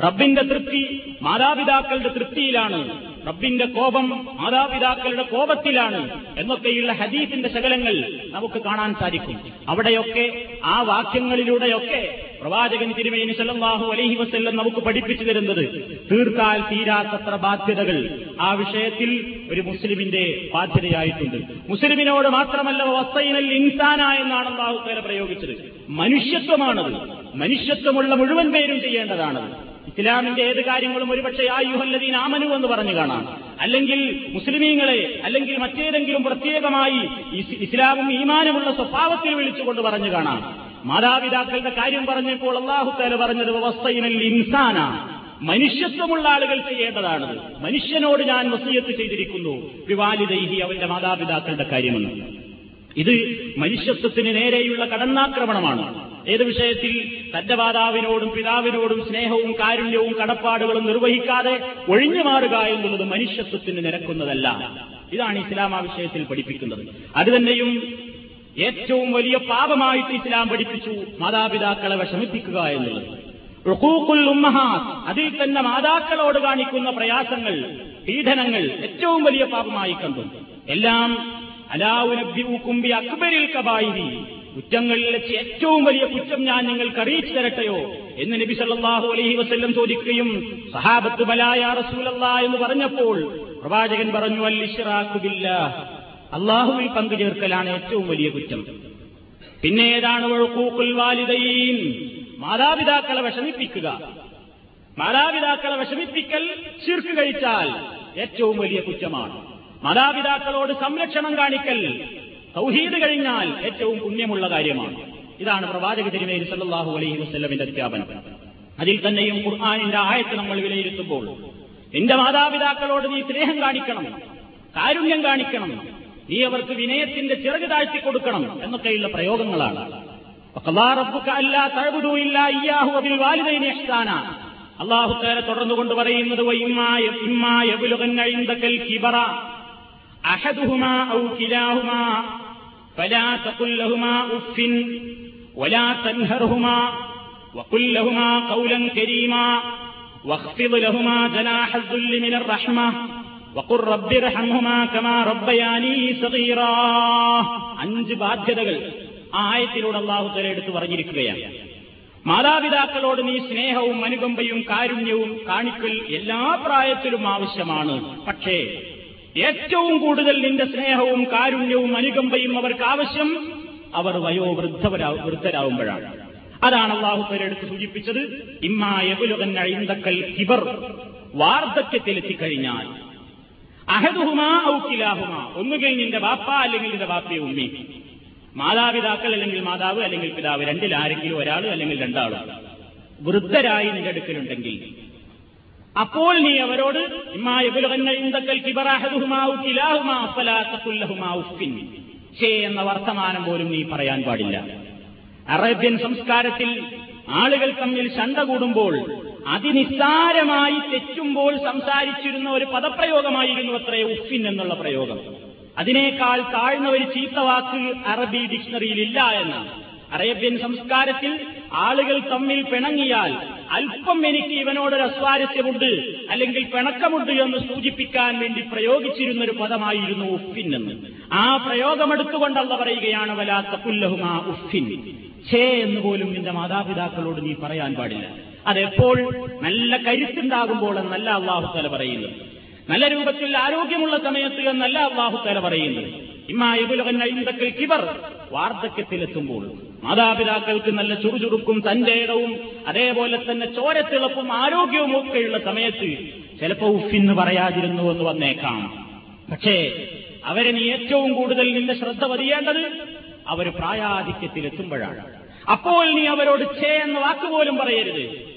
റബ്ബിന്റെ തൃപ്തി മാതാപിതാക്കളുടെ തൃപ്തിയിലാണ്. റബ്ബിന്റെ കോപം മാതാപിതാക്കളുടെ കോപത്തിലാണ് എന്നൊക്കെയുള്ള ഹദീസിന്റെ ശകലങ്ങൾ നമുക്ക് കാണാൻ സാധിക്കും. അവിടെയൊക്കെ ആ വാക്യങ്ങളിലൂടെയൊക്കെ പ്രവാചകൻ തിരുമേനി സല്ലല്ലാഹു അലൈഹി വസ്ല്ലം നമുക്ക് പഠിപ്പിച്ചു തരുന്നത് തീർത്താൽ തീരാത്തത്ര ബാധ്യതകൾ ആ വിഷയത്തിൽ ഒരു മുസ്ലിമിന്റെ ബാധ്യതയായിട്ടുണ്ട്. മുസ്ലിമിനോട് മാത്രമല്ല വസ്തൈനൽ ഇൻസാന എന്നാണ് പേര പ്രയോഗിച്ചത്. മനുഷ്യത്വമാണത്. മനുഷ്യത്വമുള്ള മുഴുവൻ പേരും ചെയ്യേണ്ടതാണ് ഇസ്ലാമിന്റെ ഏത് കാര്യങ്ങളും ഒരുപക്ഷെ ആ യുഹല്ലദീൻ ആമനു എന്ന് പറഞ്ഞു കാണാം. അല്ലെങ്കിൽ മുസ്ലിമീങ്ങളെ അല്ലെങ്കിൽ മറ്റേതെങ്കിലും പ്രത്യേകമായി ഇസ്ലാമും ഈമാനുമുള്ള സ്വഭാവത്തിൽ വിളിച്ചുകൊണ്ട് പറഞ്ഞു കാണാം. മാതാപിതാക്കളുടെ കാര്യം പറഞ്ഞപ്പോൾ അള്ളാഹുത്താല പറഞ്ഞത് വസ്തൈനൽ ഇൻസാന. മനുഷ്യത്വമുള്ള ആളുകൾ ചെയ്യേണ്ടതാണ് മനുഷ്യനോട് ഞാൻ വസീയത്ത് ചെയ്തിരിക്കുന്നു. വിവാലിദൈഹി അവന്റെ മാതാപിതാക്കളുടെ കാര്യമെന്ന് ഇത് മനുഷ്യത്വത്തിന് നേരെയുള്ള കടന്നാക്രമണമാണ്. ഏത് വിഷയത്തിൽ തന്റെ മാതാവിനോടും പിതാവിനോടും സ്നേഹവും കാരുണ്യവും കടപ്പാടുകളും നിർവഹിക്കാതെ ഒഴിഞ്ഞു മാറുക എന്നുള്ളത് മനുഷ്യത്വത്തിന് നിരക്കുന്നതല്ല. ഇതാണ് ഇസ്ലാം ആ വിഷയത്തിൽ പഠിപ്പിക്കുന്നത്. അത് തന്നെയും ഏറ്റവും വലിയ പാപമായിട്ട് ഇസ്ലാം പഠിപ്പിച്ചു മാതാപിതാക്കളെ വിഷമിപ്പിക്കുക എന്നുള്ളത്. റുക്കൂക്കുൽ അതിൽ തന്നെ മാതാക്കളോട് കാണിക്കുന്ന പ്രയാസങ്ങൾ പീഡനങ്ങൾ ഏറ്റവും വലിയ പാപമായി കണ്ടു. എല്ലാം അലാവുനബ്ബിഉക്കുംബി അക്ബരിൽ കബായിരി. കുറ്റങ്ങളിൽ വെച്ച് ഏറ്റവും വലിയ കുറ്റം ഞാൻ നിങ്ങൾക്ക് അറിയിച്ചു തരട്ടെയോ എന്ന് നബി സല്ലാഹു അലൈഹി വസ്ല്ലം ചോദിക്കുകയും സഹാബത്ത് ബലായ റസൂലല്ലാ എന്ന് പറഞ്ഞപ്പോൾ പ്രവാചകൻ പറഞ്ഞു ബില്ലാഹ്. അള്ളാഹുവിൽ പങ്കുചേർക്കലാണ് ഏറ്റവും വലിയ കുറ്റം. പിന്നെ ഏതാണ് വാലിദൈൻ? മാതാപിതാക്കളെ വിഷമിപ്പിക്കുക. മാതാപിതാക്കളെ വിഷമിപ്പിക്കൽ ശിർക്ക് കഴിച്ചാൽ ഏറ്റവും വലിയ കുറ്റമാണ്. മാതാപിതാക്കളോട് സംരക്ഷണം കാണിക്കൽ സൗഹീദ് കഴിഞ്ഞാൽ ഏറ്റവും പുണ്യമുള്ള കാര്യമാണ്. ഇതാണ് പ്രവാചക തിരുമേരി സല്ലാഹു അലൈഹി വസ്ല്ലമിന്റെ അധ്യാപനം അതിൽ തന്നെയും ഖുർആാനിന്റെ ആയത്ത് നമ്മൾ വിലയിരുത്തുമ്പോൾ നിന്റെ മാതാപിതാക്കളോട് നീ സ്നേഹം കാണിക്കണം കാരുണ്യം കാണിക്കണം നീ അവർക്ക് വിനയത്തിന്റെ ചിറക് താഴ്ത്തി കൊടുക്കണം എന്നൊക്കെയുള്ള പ്രയോഗങ്ങളാണ് അള്ളാഹു തേര തുടർന്നുകൊണ്ട് പറയുന്നത് أحدهما أو كلاهما فلا تقل لهما أف ولا تنهرهما وقل لهما قولا كريما واخفض لهما جناح الذل من الرحمة അഞ്ച് ബാധ്യതകൾ ആ ആയത്തിലൂടെ തല എടുത്തു പറഞ്ഞിരിക്കുകയാണ്. മാതാപിതാക്കളോട് നീ സ്നേഹവും അനുകമ്പയും കാരുണ്യവും കാണിക്കൽ എല്ലാ പ്രായത്തിലും ആവശ്യമാണ്. പക്ഷേ ഏറ്റവും കൂടുതൽ നിന്റെ സ്നേഹവും കാരുണ്യവും അനുകമ്പയും അവർക്ക് ആവശ്യം അവർ വയോവൃദ്ധവരാ വൃദ്ധരാകുമ്പോഴാണ് അതാണ് അള്ളാഹുത്തലെടുത്ത് സൂചിപ്പിച്ചത് ഇമ്മായകുലുകൻ അഴിന്തക്കൽ ഇവർ വാർദ്ധക്യത്തിലെത്തിക്കഴിഞ്ഞാൽ അഹദുഹുമാ ഔക്കിലാഹുമാ ഒന്നുകിൽ നിന്റെ ബാപ്പ അല്ലെങ്കിൽ നിന്റെ ബാപ്പയെ ഉമ്മി. മാതാപിതാക്കൾ അല്ലെങ്കിൽ മാതാവ് അല്ലെങ്കിൽ പിതാവ്. രണ്ടിൽ ആരെങ്കിലും ഒരാൾ അല്ലെങ്കിൽ രണ്ടാളും. വൃദ്ധരായി നിന്റെ അടുക്കലുണ്ടെങ്കിൽ. അപ്പോൾ നീ അവരോട് ഷേ എന്ന വർത്തമാനം പോലും നീ പറയാൻ പാടില്ല. അറേബ്യൻ സംസ്കാരത്തിൽ ആളുകൾ തമ്മിൽ ശണ്ട കൂടുമ്പോൾ അതിനിസ്സാരമായി തെറ്റുമ്പോൾ സംസാരിച്ചിരുന്ന ഒരു പദപ്രയോഗമായിരുന്നു അത്രേ ഉഫിൻ എന്നുള്ള പ്രയോഗം. അതിനേക്കാൾ താഴ്ന്ന ഒരു ചീത്ത വാക്ക് അറബി ഡിക്ഷണറിയിൽ ഇല്ല എന്നാണ്. അറേബ്യൻ സംസ്കാരത്തിൽ ആളുകൾ തമ്മിൽ പിണങ്ങിയാൽ അല്പം എനിക്ക് ഇവനോടൊരു അസ്വാരസ്യമുണ്ട് അല്ലെങ്കിൽ പിണക്കമുണ്ട് എന്ന് സൂചിപ്പിക്കാൻ വേണ്ടി പ്രയോഗിച്ചിരുന്ന ഒരു പദമായിരുന്നു ഉഫിൻ എന്ന്. ആ പ്രയോഗമെടുത്തുകൊണ്ടല്ല പറയുകയാണ് വലാത്ത പുല്ലഹുമാ ഉഫിൻ ഛേ എന്ന് പോലും നിന്റെ മാതാപിതാക്കളോട് നീ പറയാൻ പാടില്ല. അതെപ്പോൾ നല്ല കരുത്തുണ്ടാകുമ്പോൾ നല്ല അള്ളാഹു തല പറയുന്നു നല്ല രൂപത്തിൽ ആരോഗ്യമുള്ള സമയത്ത് എന്നല്ല അള്ളാഹു തല പറയുന്നത്. ഇമ്മായിബുലകന്നൈന്തക്കൽ കിബർ വാർദ്ധക്യത്തിലെത്തുമ്പോൾ മാതാപിതാക്കൾക്ക് നല്ല ചുറുചുറുക്കും തന്റെ ഇടവും അതേപോലെ തന്നെ ചോരത്തിളപ്പും ആരോഗ്യവും ഒക്കെയുള്ള സമയത്ത് ചിലപ്പോ ഉഫിന്ന് പറയാതിരുന്നു എന്ന് വന്നേക്കാം. പക്ഷേ അവരെ നീ ഏറ്റവും കൂടുതൽ നിന്റെ ശ്രദ്ധ പതിയേണ്ടത് അവർ പ്രായാധിക്യത്തിലെത്തുമ്പോഴാണ്. അപ്പോൾ നീ അവരോട് ചേ എന്ന വാക്കുപോലും പറയരുത്.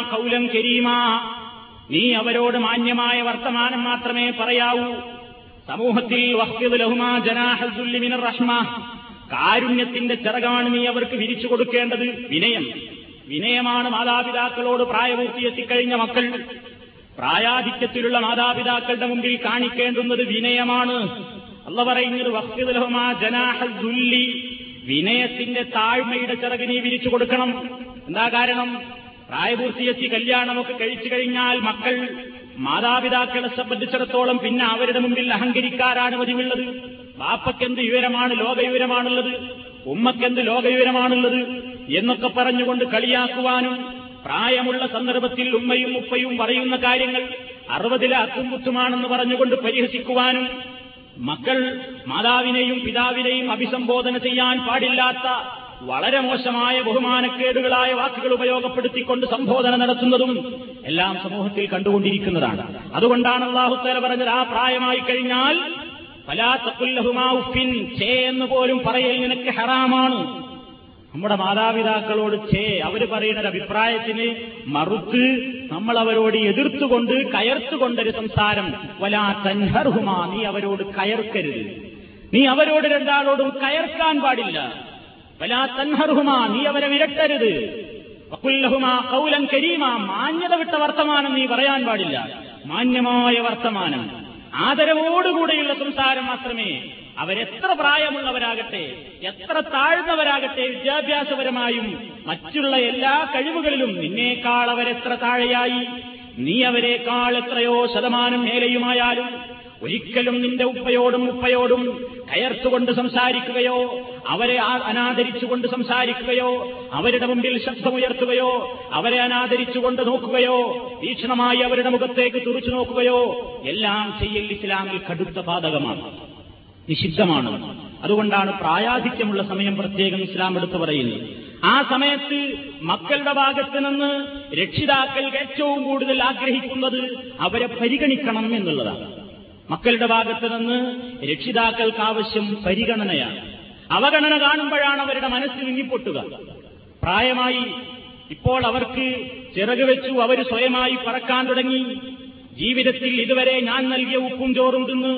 കൗലം കരീമാ. നീ അവരോട് മാന്യമായ വർത്തമാനം മാത്രമേ പറയാവൂ. സമൂഹത്തിൽ റഹ്മ. കാരുണ്യത്തിന്റെ ചിറകാണ് നീ അവർക്ക് വിരിച്ചു കൊടുക്കേണ്ടത്. വിനയം. വിനയമാണ് മാതാപിതാക്കളോട് പ്രായപൂർത്തിയെത്തിക്കഴിഞ്ഞ മക്കൾ. പ്രായാധിക്യത്തിലുള്ള മാതാപിതാക്കളുടെ മുമ്പിൽ കാണിക്കേണ്ടുന്നത് വിനയമാണ്. അല്ല പറയുന്നത് വസ്തുതലഹുമാ ജനാഹുല്ലി വിനയത്തിന്റെ താഴ്മയുടെ ചിറക് നീ വിരിച്ചു കൊടുക്കണം. എന്താ കാരണം? പ്രായപൂർത്തിയെത്തി കല്യാണമൊക്കെ കഴിച്ചു കഴിഞ്ഞാൽ മക്കൾ മാതാപിതാക്കളെ സംബന്ധിച്ചിടത്തോളം പിന്നെ അവരുടെ മുമ്പിൽ അഹങ്കരിക്കാരാണ് പതിവുള്ളത്. ബാപ്പയ്ക്കെന്ത് വിവരമാണ് ലോകവിവരമാണുള്ളത്? ഉമ്മക്കെന്ത് ലോകവിവരമാണുള്ളത്? എന്നൊക്കെ പറഞ്ഞുകൊണ്ട് കളിയാക്കുവാനും പ്രായമുള്ള സന്ദർഭത്തിൽ ഉമ്മയും ഉപ്പയും പറയുന്ന കാര്യങ്ങൾ അറുപതിലെ അക്കുംകുത്തുമാണെന്ന് പറഞ്ഞുകൊണ്ട് പരിഹസിക്കുവാനും മക്കൾ മാതാവിനെയും പിതാവിനെയും അഭിസംബോധന ചെയ്യാൻ പാടില്ലാത്ത വളരെ മോശമായ ബഹുമാനക്കേടുകളായ വാക്കുകൾ ഉപയോഗപ്പെടുത്തിക്കൊണ്ട് സംബോധന നടത്തുന്നതും എല്ലാം സമൂഹത്തിൽ കണ്ടുകൊണ്ടിരിക്കുന്നതാണ്. അതുകൊണ്ടാണ് അള്ളാഹുത്തല പറഞ്ഞത് ആ പ്രായമായി കഴിഞ്ഞാൽ ഉഫിൻ ചേ എന്ന് പോലും പറയൽ നിനക്ക് ഹറാമാണ്. നമ്മുടെ മാതാപിതാക്കളോട് ചേ അവർ പറയുന്ന ഒരു അഭിപ്രായത്തിന് മറുത്ത് നമ്മൾ അവരോട് എതിർത്തുകൊണ്ട് കയർത്തുകൊണ്ടൊരു സംസാരം വലാ തൻഹർഹുമാ നീ അവരോട് കയർക്കരുത്. നീ അവരോട് രണ്ടാളോടും കയർക്കാൻ പാടില്ല. നീ അവരെ വിരട്ടരുത്. വക്കുല്ലഹുമാ കൗലൻ കരീമ മാന്യത വിട്ട വർത്തമാനം നീ പറയാൻ പാടില്ല. മാന്യമായ വർത്തമാനം. ആദരവോടുകൂടെയുള്ള സംസാരം മാത്രമേ അവരെത്ര പ്രായമുള്ളവരാകട്ടെ എത്ര താഴ്ന്നവരാകട്ടെ വിദ്യാഭ്യാസപരമായും മറ്റുള്ള എല്ലാ കഴിവുകളിലും നിന്നേക്കാൾ അവരെത്ര താഴെയായി? നീ അവരെക്കാൾ എത്രയോ ശതമാനം മേലെയുമായാലും ഒരിക്കലും നിന്റെ ഉപ്പയോടും ഉപ്പയോടും കയർത്തുകൊണ്ട് സംസാരിക്കുകയോ അവരെ അനാദരിച്ചുകൊണ്ട് സംസാരിക്കുകയോ അവരുടെ മുമ്പിൽ ശബ്ദമുയർത്തുകയോ അവരെ അനാദരിച്ചുകൊണ്ട് നോക്കുകയോ തീക്ഷണമായി അവരുടെ മുഖത്തേക്ക് തുറച്ചു നോക്കുകയോ എല്ലാം ചെയ്യൽ ഇസ്ലാമിൽ കടുത്ത പാതകമാണ് നിഷിദ്ധമാണ്. അതുകൊണ്ടാണ് പ്രായാധിക്യമുള്ള സമയം പ്രത്യേകം ഇസ്ലാം എടുത്തു പറയുന്നത്. ആ സമയത്ത് മക്കളുടെ ഭാഗത്ത് നിന്ന് രക്ഷിതാക്കൾ ഏറ്റവും കൂടുതൽ ആഗ്രഹിക്കുന്നത് അവരെ പരിഗണിക്കണം എന്നുള്ളതാണ്. മക്കളുടെ ഭാഗത്ത് നിന്ന് രക്ഷിതാക്കൾക്ക് ആവശ്യം പരിഗണനയാണ്. അവഗണന കാണുമ്പോഴാണ് അവരുടെ മനസ്സ് വിങ്ങിപ്പൊട്ടുക. പ്രായമായി ഇപ്പോൾ അവർക്ക് ചിറക് വെച്ചു അവർ സ്വയമായി പറക്കാൻ തുടങ്ങി. ജീവിതത്തിൽ ഇതുവരെ ഞാൻ നൽകിയ ഉപ്പും ചോറും തിന്ന്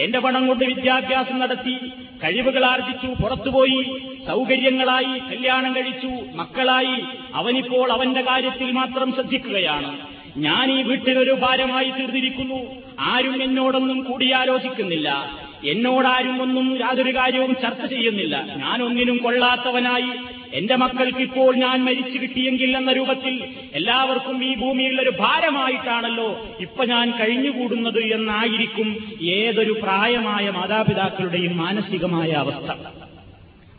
എന്റെ പണം കൊണ്ട് വിദ്യാഭ്യാസം നടത്തി കഴിവുകൾ ആർജിച്ചു പുറത്തുപോയി സൗകര്യങ്ങളായി കല്യാണം കഴിച്ചു മക്കളായി. അവനിപ്പോൾ അവന്റെ കാര്യത്തിൽ മാത്രം ശ്രദ്ധിക്കുകയാണ്. ഞാൻ ഈ വീട്ടിലൊരു ഭാരമായി തീർന്നിരിക്കുന്നു. ആരും എന്നോടൊന്നും കൂടിയാലോചിക്കുന്നില്ല. എന്നോടാരും ഒന്നും യാതൊരു കാര്യവും ചർച്ച ചെയ്യുന്നില്ല. ഞാനൊന്നിനും കൊള്ളാത്തവനായി. എന്റെ മക്കൾക്ക് ഇപ്പോൾ ഞാൻ മരിച്ചു കിട്ടിയെങ്കിൽ എന്ന രൂപത്തിൽ എല്ലാവർക്കും ഈ ഭൂമിയിൽ ഒരു ഭാരമായിട്ടാണല്ലോ ഇപ്പൊ ഞാൻ കഴിഞ്ഞുകൂടുന്നത് എന്നായിരിക്കും ഏതൊരു പ്രായമായ മാതാപിതാക്കളുടെയും മാനസികമായ അവസ്ഥ.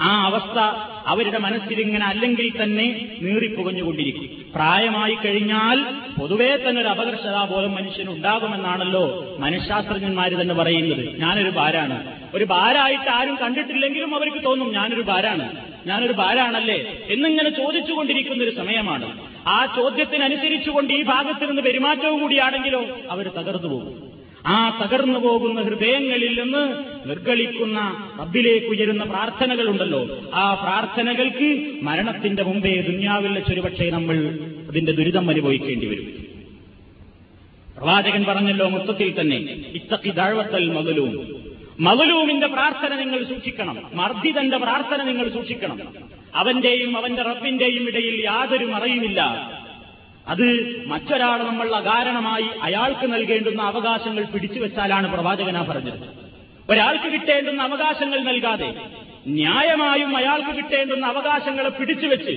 ആ അവസ്ഥ അവരുടെ മനസ്സിലിങ്ങനെ അല്ലെങ്കിൽ തന്നെ നീറിപ്പുകഞ്ഞുകൊണ്ടിരിക്കും. പ്രായമായി കഴിഞ്ഞാൽ പൊതുവേ തന്നെ ഒരു അപകർഷതാബോധം മനുഷ്യനുണ്ടാകുമെന്നാണല്ലോ മനഃശാസ്ത്രജ്ഞന്മാർ തന്നെ പറയുന്നത്. ഞാനൊരു ഭാരാണ്. ഒരു ഭാരായിട്ട് ആരും കണ്ടിട്ടില്ലെങ്കിലും അവർക്ക് തോന്നും ഞാനൊരു ഭാരാണ്. ഞാനൊരു ഭാരാണല്ലേ? എന്നിങ്ങനെ ചോദിച്ചുകൊണ്ടിരിക്കുന്ന ഒരു സമയമാണ്. ആ ചോദ്യത്തിനനുസരിച്ചുകൊണ്ട് ഈ ഭാഗത്ത് നിന്ന് പെരുമാറ്റവും കൂടിയാണെങ്കിലോ അവർ തകർന്നു പോകും. ആ തകർന്നു പോകുന്ന ഹൃദയങ്ങളിൽ നിന്ന് നിർഗളിക്കുന്ന റബ്ബിലേക്ക് ഉയരുന്ന പ്രാർത്ഥനകളുണ്ടല്ലോ. ആ പ്രാർത്ഥനകൾക്ക് മരണത്തിന്റെ മുമ്പേ ദുന്യാവിൽ ചൊരുപക്ഷെ നമ്മൾ അതിന്റെ ദുരിതം അനുഭവിക്കേണ്ടി വരും. പ്രവാചകൻ പറഞ്ഞല്ലോ മൊത്തത്തിൽ തന്നെ ഇത്തക്കി താഴ്വത്തൽ മകലൂം മകലൂമിന്റെ പ്രാർത്ഥന നിങ്ങൾ സൂക്ഷിക്കണം. മർദ്ദിതന്റെ പ്രാർത്ഥന നിങ്ങൾ സൂക്ഷിക്കണം. അവന്റെയും അവന്റെ റബ്ബിന്റെയും ഇടയിൽ യാതൊരു മറയുമില്ല. അത് മറ്റൊരാൾ നമ്മൾ അകാരണമായി അയാൾക്ക് നൽകേണ്ടുന്ന അവകാശങ്ങൾ പിടിച്ചു വെച്ചാലാണ് പ്രവാചകന പറഞ്ഞത്. ഒരാൾക്ക് കിട്ടേണ്ടുന്ന അവകാശങ്ങൾ നൽകാതെ ന്യായമായും അയാൾക്ക് കിട്ടേണ്ടുന്ന അവകാശങ്ങളെ പിടിച്ചുവെച്ച്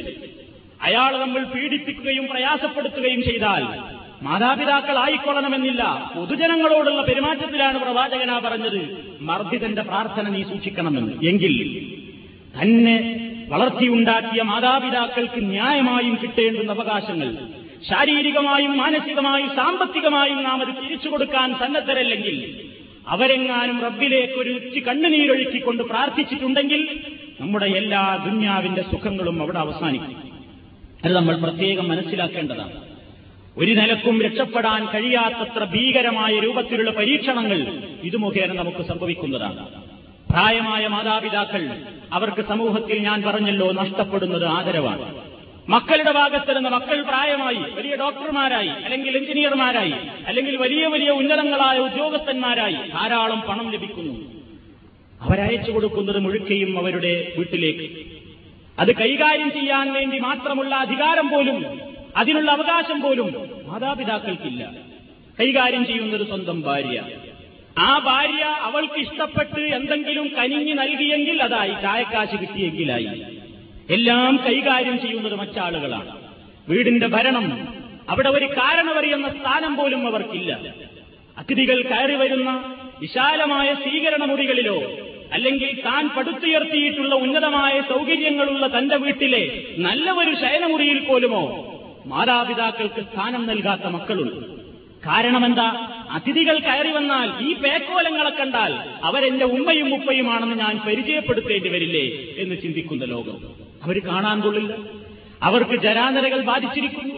അയാൾ നമ്മൾ പീഡിപ്പിക്കുകയും പ്രയാസപ്പെടുത്തുകയും ചെയ്താൽ മാതാപിതാക്കളായിക്കൊള്ളണമെന്നില്ല. പൊതുജനങ്ങളോടുള്ള പെരുമാറ്റത്തിലാണ് പ്രവാചകന പറഞ്ഞത്. മർദ്ദിതന്റെ പ്രാർത്ഥന നീ സൂക്ഷിക്കണമെന്ന്. എങ്കിൽ തന്നെ വളർത്തിയുണ്ടാക്കിയ മാതാപിതാക്കൾക്ക് ന്യായമായും കിട്ടേണ്ടുന്ന അവകാശങ്ങൾ ശാരീരികമായും മാനസികമായും സാമ്പത്തികമായും നാം അത് തിരിച്ചു കൊടുക്കാൻ സന്നദ്ധരല്ലെങ്കിൽ അവരെങ്ങാനും റബ്ബിലേക്ക് ഒരു ഉച്ചി കണ്ണുനീരൊഴുക്കിക്കൊണ്ട് പ്രാർത്ഥിച്ചിട്ടുണ്ടെങ്കിൽ നമ്മുടെ എല്ലാ ദുന്യാവിന്റെ സുഖങ്ങളും അവിടെ അവസാനിക്കും. അത് നമ്മൾ പ്രത്യേകം മനസ്സിലാക്കേണ്ടതാണ്. ഒരു നിലക്കും രക്ഷപ്പെടാൻ കഴിയാത്തത്ര ഭീകരമായ രൂപത്തിലുള്ള പരീക്ഷണങ്ങൾ ഇത് മുഖേന നമുക്ക് സംഭവിക്കുന്നതാണ്. പ്രായമായ മാതാപിതാക്കൾ അവർക്ക് സമൂഹത്തിൽ ഞാൻ പറഞ്ഞല്ലോ നഷ്ടപ്പെടുന്നത് ആദരവാണ്. മക്കളുടെ ഭാഗത്ത് നിന്ന് മക്കൾ പ്രായമായി വലിയ ഡോക്ടർമാരായി അല്ലെങ്കിൽ എഞ്ചിനീയർമാരായി അല്ലെങ്കിൽ വലിയ വലിയ ഉന്നതങ്ങളായ ഉദ്യോഗസ്ഥന്മാരായി ധാരാളം പണം ലഭിക്കുന്നു. അവരയച്ചു കൊടുക്കുന്നത് മുഴുക്കയും അവരുടെ വീട്ടിലേക്ക്. അത് കൈകാര്യം ചെയ്യാൻ വേണ്ടി മാത്രമുള്ള അധികാരം പോലും അതിനുള്ള അവകാശം പോലും മാതാപിതാക്കൾക്കില്ല. കൈകാര്യം ചെയ്യുന്നത് സ്വന്തം ഭാര്യ. ആ ഭാര്യ അവൾക്ക് ഇഷ്ടപ്പെട്ട് എന്തെങ്കിലും കനിഞ്ഞു നൽകിയെങ്കിൽ അതായി ചായക്കാശ് കിട്ടിയെങ്കിലായി. എല്ലാം കൈകാര്യം ചെയ്യുന്നത് മറ്റാളുകളാണ്. വീടിന്റെ ഭരണം അവിടെ ഒരു കാരണവറിയുന്ന സ്ഥാനം പോലും അവർക്കില്ല. അതിഥികൾ കയറി വരുന്ന വിശാലമായ സ്വീകരണ മുറികളിലോ അല്ലെങ്കിൽ താൻ പടുത്തുയർത്തിയിട്ടുള്ള ഉന്നതമായ സൗകര്യങ്ങളുള്ള തന്റെ വീട്ടിലെ നല്ല ഒരു ശയനമുറിയിൽ പോലുമോ മാതാപിതാക്കൾക്ക് സ്ഥാനം നൽകാത്ത മക്കളുണ്ട്. കാരണമെന്താ? അതിഥികൾ കയറി വന്നാൽ ഈ പേക്കോലങ്ങളെ കണ്ടാൽ അവരെന്റെ ഉമ്മയും ഉപ്പയുമാണെന്ന് ഞാൻ പരിചയപ്പെടുത്തേണ്ടി വരില്ലേ എന്ന് ചിന്തിക്കുന്ന ലോകം. അവർ കാണാൻ കൊള്ളില്ല. അവർക്ക് ജരാനരകൾ ബാധിച്ചിരിക്കുന്നു.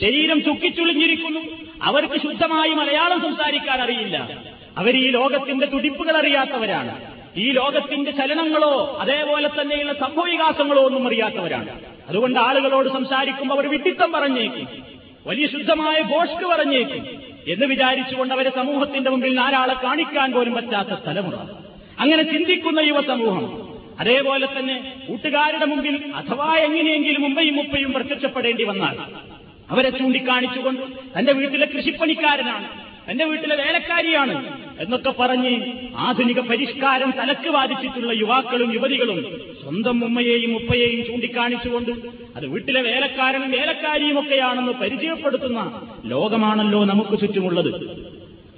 ശരീരം ചുക്കിച്ചുളിഞ്ഞിരിക്കുന്നു. അവർക്ക് ശുദ്ധമായി മലയാളം സംസാരിക്കാൻ അറിയില്ല. അവർ ഈ ലോകത്തിന്റെ തുടിപ്പുകൾ അറിയാത്തവരാണ്. ഈ ലോകത്തിന്റെ ചലനങ്ങളോ അതേപോലെ തന്നെയുള്ള സംഭവവികാസങ്ങളോ ഒന്നും അറിയാത്തവരാണ്. അതുകൊണ്ട് ആളുകളോട് സംസാരിക്കുമ്പോൾ അവർ വിഡിത്തം പറഞ്ഞേക്കും. വലിയ ശുദ്ധമായ ഗോഷ്ട് പറഞ്ഞേക്കും. എന്ന് വിചാരിച്ചുകൊണ്ട് അവരെ സമൂഹത്തിന്റെ മുമ്പിൽ നാലാളെ കാണിക്കാൻ പോലും പറ്റാത്ത തലമുറ അങ്ങനെ ചിന്തിക്കുന്ന യുവസമൂഹം അതേപോലെ തന്നെ കൂട്ടുകാരുടെ മുമ്പിൽ അഥവാ എങ്ങനെയെങ്കിലും മുമ്പയും മുപ്പയും പ്രത്യക്ഷപ്പെടേണ്ടി വന്നാൽ അവരെ ചൂണ്ടിക്കാണിച്ചുകൊണ്ട് തന്റെ വീട്ടിലെ കൃഷിപ്പണിക്കാരനാണ് തന്റെ വീട്ടിലെ വേലക്കാരിയാണ് എന്നൊക്കെ പറഞ്ഞ് ആധുനിക പരിഷ്കാരം തലക്ക് വാദിച്ചിട്ടുള്ള യുവാക്കളും യുവതികളും സ്വന്തം ഉമ്മയെയും ഉപ്പയെയും ചൂണ്ടിക്കാണിച്ചുകൊണ്ട് അത് വീട്ടിലെ വേലക്കാരനും വേലക്കാരിയും ഒക്കെയാണെന്ന് പരിചയപ്പെടുത്തുന്ന ലോകമാണല്ലോ നമുക്ക് ചുറ്റുമുള്ളത്.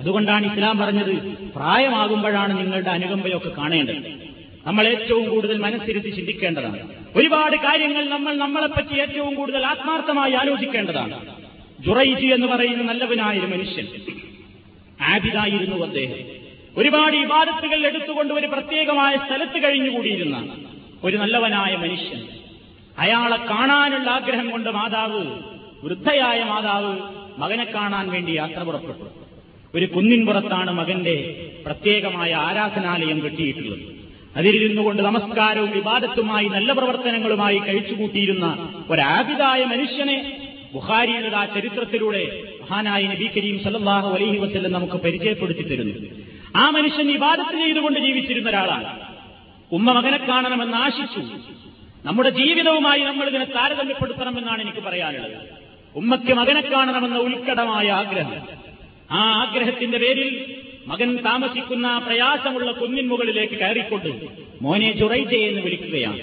അതുകൊണ്ടാണ് ഇസ്ലാം പറഞ്ഞത് പ്രായമാകുമ്പോഴാണ് നിങ്ങളുടെ അനുകമ്പയൊക്കെ കാണേണ്ടത്. നമ്മൾ ഏറ്റവും കൂടുതൽ മനസ്സിരുത്തി ചിന്തിക്കേണ്ടതാണ്. ഒരുപാട് കാര്യങ്ങൾ നമ്മൾ നമ്മളെപ്പറ്റി ഏറ്റവും കൂടുതൽ ആത്മാർത്ഥമായി ആലോചിക്കേണ്ടതാണ്. ജുറൈജി എന്ന് പറയുന്ന നല്ലവനായ ഒരു മനുഷ്യൻ. ആബിദായിരുന്നു അദ്ദേഹം. ഒരുപാട് ഇബാദത്തുകൾ എടുത്തുകൊണ്ട് ഒരു പ്രത്യേകമായ സ്ഥലത്ത് കഴിഞ്ഞുകൂടിയിരുന്ന ഒരു നല്ലവനായ മനുഷ്യൻ. അയാളെ കാണാനുള്ള ആഗ്രഹം കൊണ്ട് മാതാവ് വൃദ്ധയായ മാതാവ് മകനെ കാണാൻ വേണ്ടി യാത്ര പുറപ്പെട്ടു. ഒരു കുന്നിൻപുറത്താണ് മകന്റെ പ്രത്യേകമായ ആരാധനാലയം കെട്ടിയിട്ടുള്ളത്. അതിലിരുന്നു കൊണ്ട് നമസ്കാരവും വിവാദത്തുമായി നല്ല പ്രവർത്തനങ്ങളുമായി കഴിച്ചുകൂട്ടിയിരുന്ന ഒരാബിതായ മനുഷ്യനെ ബുഹാരിയുടെ ആ ചരിത്രത്തിലൂടെ മഹാനായ നബി കരീം സല്ലാഹു അലൈഹി വസ്ല്ലം നമുക്ക് പരിചയപ്പെടുത്തി തരുന്നു. ആ മനുഷ്യൻ വിവാദത്ത് ചെയ്തുകൊണ്ട് ജീവിച്ചിരുന്ന ഒരാളാണ്. ഉമ്മ മകനെ കാണണമെന്ന് ആശിച്ചു. നമ്മുടെ ജീവിതവുമായി നമ്മൾ ഇതിനെ താരതമ്യപ്പെടുത്തണമെന്നാണ് എനിക്ക് പറയാനുള്ളത്. ഉമ്മയ്ക്ക് മകനെ കാണണമെന്ന ഉൽക്കടമായ ആഗ്രഹം. ആ ആഗ്രഹത്തിന്റെ പേരിൽ മകൻ താമസിക്കുന്ന പ്രയാസമുള്ള കുന്നിൻ മുകളിലേക്ക് കയറിക്കൊണ്ട് മോനെ ജുറൈജെ എന്ന് വിളിക്കുകയാണ്.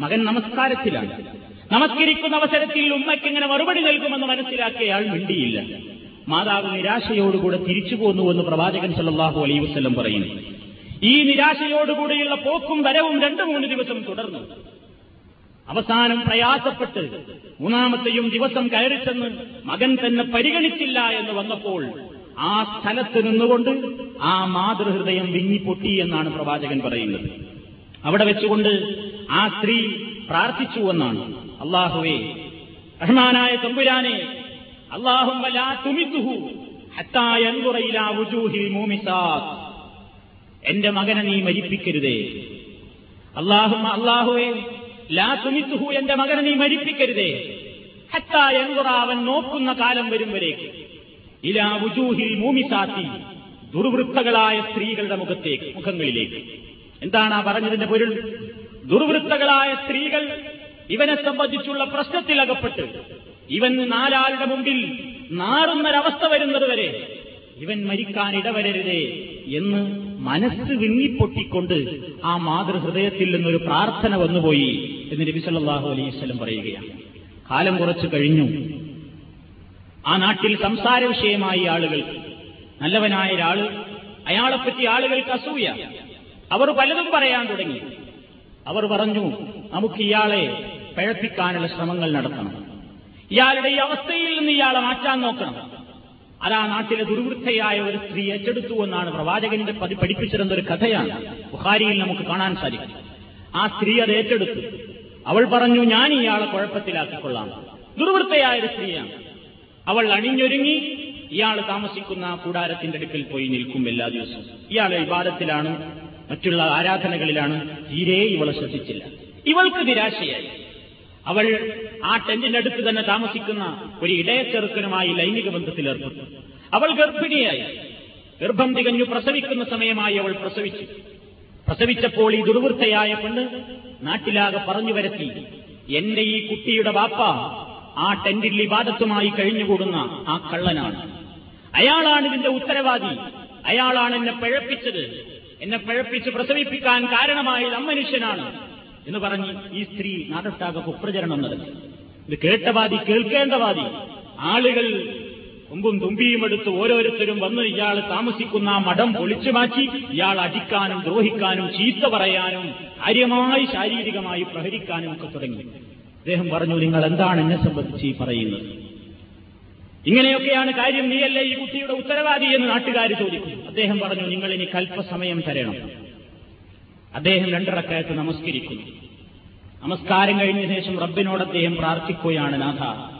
മകൻ നമസ്കാരത്തിലാണ്. നമസ്കരിക്കുന്ന അവസരത്തിൽ ഉമ്മയ്ക്ക് ഇങ്ങനെ മറുപടി നൽകുമെന്ന് മനസ്സിലാക്കിയ അയാൾ മിണ്ടിയില്ല. മാതാവ് നിരാശയോടുകൂടെ തിരിച്ചു പോന്നു എന്ന് പ്രവാചകൻ സല്ലാഹു അലൈ വസ്ലം പറയുന്നു. ഈ നിരാശയോടുകൂടിയുള്ള പോക്കും വരവും രണ്ടു മൂന്ന് ദിവസം തുടർന്നു. അവസാനം പ്രയാസപ്പെട്ട് മൂന്നാമത്തെയും ദിവസം കയറിച്ചെന്ന് മകൻ തന്നെ പരിഗണിച്ചില്ല എന്ന് വന്നപ്പോൾ ആ സ്ഥലത്ത് നിന്നുകൊണ്ട് ആ മാതൃഹൃദയം വിങ്ങിപ്പൊട്ടി എന്നാണ് പ്രവാചകൻ പറയുന്നത്. അവിടെ വെച്ചുകൊണ്ട് ആ സ്ത്രീ പ്രാർത്ഥിച്ചു എന്നാണ്. അള്ളാഹുവേ റഹ്മാനായ തമ്പുരാനെ അള്ളാഹും എന്റെ മകനെ നീ മരിപ്പിക്കരുതേ. അള്ളാഹും അള്ളാഹുവേ ലാ തുമിത്തുഹു എന്റെ മകനെ നീ മരിപ്പിക്കരുതേ. ഹത്താ എൻകുറ അവൻ നോക്കുന്ന കാലം വരും വരേക്ക്. ഇലാ വുജൂഹിൽ മൂമിസാത്തി ദുർവൃത്തകളായ സ്ത്രീകളുടെ മുഖത്തേക്ക് മുഖങ്ങളിലേക്ക്. എന്താണ് ആ പറഞ്ഞതിന്റെ പൊരുൾ? ദുർവൃത്തകളായ സ്ത്രീകൾ ഇവനെ സംബന്ധിച്ചുള്ള പ്രശ്നത്തിൽ അകപ്പെട്ട് ഇവൻ നാലാളുടെ മുമ്പിൽ നാറുന്നൊരവസ്ഥ വരുന്നത് വരെ ഇവൻ മരിക്കാൻ ഇടവരരുതേ എന്ന് മനസ്സ് വിങ്ങിപ്പൊട്ടിക്കൊണ്ട് ആ മാതൃഹൃദയത്തിൽ നിന്നൊരു പ്രാർത്ഥന വന്നുപോയി എന്ന് നബി സല്ലല്ലാഹു അലൈഹി പറയുകയാണ്. കാലം കുറച്ചു കഴിഞ്ഞു. ആ നാട്ടിൽ സംസാര വിഷയമായി ആളുകൾ. നല്ലവനായ ഒരാൾ അയാളെപ്പറ്റി ആളുകൾക്ക് അസൂയ. അവർ പലതും പറയാൻ തുടങ്ങി. അവർ പറഞ്ഞു നമുക്ക് ഇയാളെ പഴപ്പിക്കാനുള്ള ശ്രമങ്ങൾ നടത്തണം. ഇയാളുടെ ഈ അവസ്ഥയിൽ നിന്ന് ഇയാളെ മാറ്റാൻ നോക്കണം. അതാ നാട്ടിലെ ദുർവൃദ്ധയായ ഒരു സ്ത്രീ ഏറ്റെടുത്തു എന്നാണ് പ്രവാചകന്റെ പതി പഠിപ്പിച്ചിരുന്ന ഒരു കഥയാണ് ബുഹാരിയിൽ നമുക്ക് കാണാൻ സാധിക്കും. ആ സ്ത്രീ അത് ഏറ്റെടുത്തു. അവൾ പറഞ്ഞു ഞാൻ ഇയാളെ കുഴപ്പത്തിലാക്കിക്കൊള്ളാം. ദുർവൃത്തയായ ഒരു സ്ത്രീയാണ്. അവൾ അണിഞ്ഞൊരുങ്ങി. ഇയാൾ താമസിക്കുന്ന കൂടാരത്തിന്റെ അടുക്കൽ പോയി നിൽക്കും എല്ലാ ദിവസവും. ഇയാൾ വിവാദത്തിലാണ് മറ്റുള്ള ആരാധനകളിലാണ്. തീരെ ഇവളെ ശ്രദ്ധിച്ചില്ല. ഇവൾക്ക് നിരാശയായി. അവൾ ആ ടെന്റിന്റെ അടുത്ത് തന്നെ താമസിക്കുന്ന ഒരു ഇടയച്ചെറുക്കനുമായി ലൈംഗിക ബന്ധത്തിൽ ഏർപ്പെട്ടു. അവൾ ഗർഭിണിയായി. ഗർഭം തികഞ്ഞു പ്രസവിക്കുന്ന സമയമായി അവൾ പ്രസവിച്ചു. പ്രസവിച്ചപ്പോൾ ഈ ദുർവൃത്തയായ പെണ്ണ് നാട്ടിലാകെ പറഞ്ഞു വരത്തി എന്റെ ഈ കുട്ടിയുടെ ബാപ്പ ആ ടെന്റിൽ ഇബാദത്തുമായി കഴിഞ്ഞുകൂടുന്ന ആ കള്ളനാണ്. അയാളാണ് ഇതിന്റെ ഉത്തരവാദി. അയാളാണ് എന്നെ പിഴപ്പിച്ചത്. എന്നെ പിഴപ്പിച്ച് പ്രസവിപ്പിക്കാൻ കാരണമായത് അമ്മനുഷ്യനാണ് എന്ന് പറഞ്ഞ് ഈ സ്ത്രീ നാടൊട്ടാകെ കുപ്രചരണം നടത്തി. ഇത് കേട്ടവാദി കേൾക്കേണ്ടവാദി. ആളുകൾ കൊമ്പും തുമ്പിയും എടുത്ത് ഓരോരുത്തരും വന്ന് ഇയാൾ താമസിക്കുന്ന മഠം പൊളിച്ചു മാറ്റി ഇയാൾ അടിക്കാനും ദ്രോഹിക്കാനും ചീത്ത പറയാനും കാര്യമായി ശാരീരികമായി പ്രഹരിക്കാനും ഒക്കെ തുടങ്ങി. അദ്ദേഹം പറഞ്ഞു നിങ്ങൾ എന്താണ് എന്നെ സംബന്ധിച്ച് ഈ പറയുന്നത്? ഇങ്ങനെയൊക്കെയാണ് കാര്യം നീയല്ലേ ഈ കുട്ടിയുടെ ഉത്തരവാദി എന്ന് നാട്ടുകാർ ചോദിക്കും അദ്ദേഹം പറഞ്ഞു നിങ്ങൾ ഇനി കൽപ്പസമയം തരണം. അദ്ദേഹം രണ്ടിറക്കയത്ത് നമസ്കരിക്കുന്നു. നമസ്കാരം കഴിഞ്ഞ ശേഷം റബ്ബിനോട് അദ്ദേഹം പ്രാർത്ഥിക്കുകയാണ് നാഥ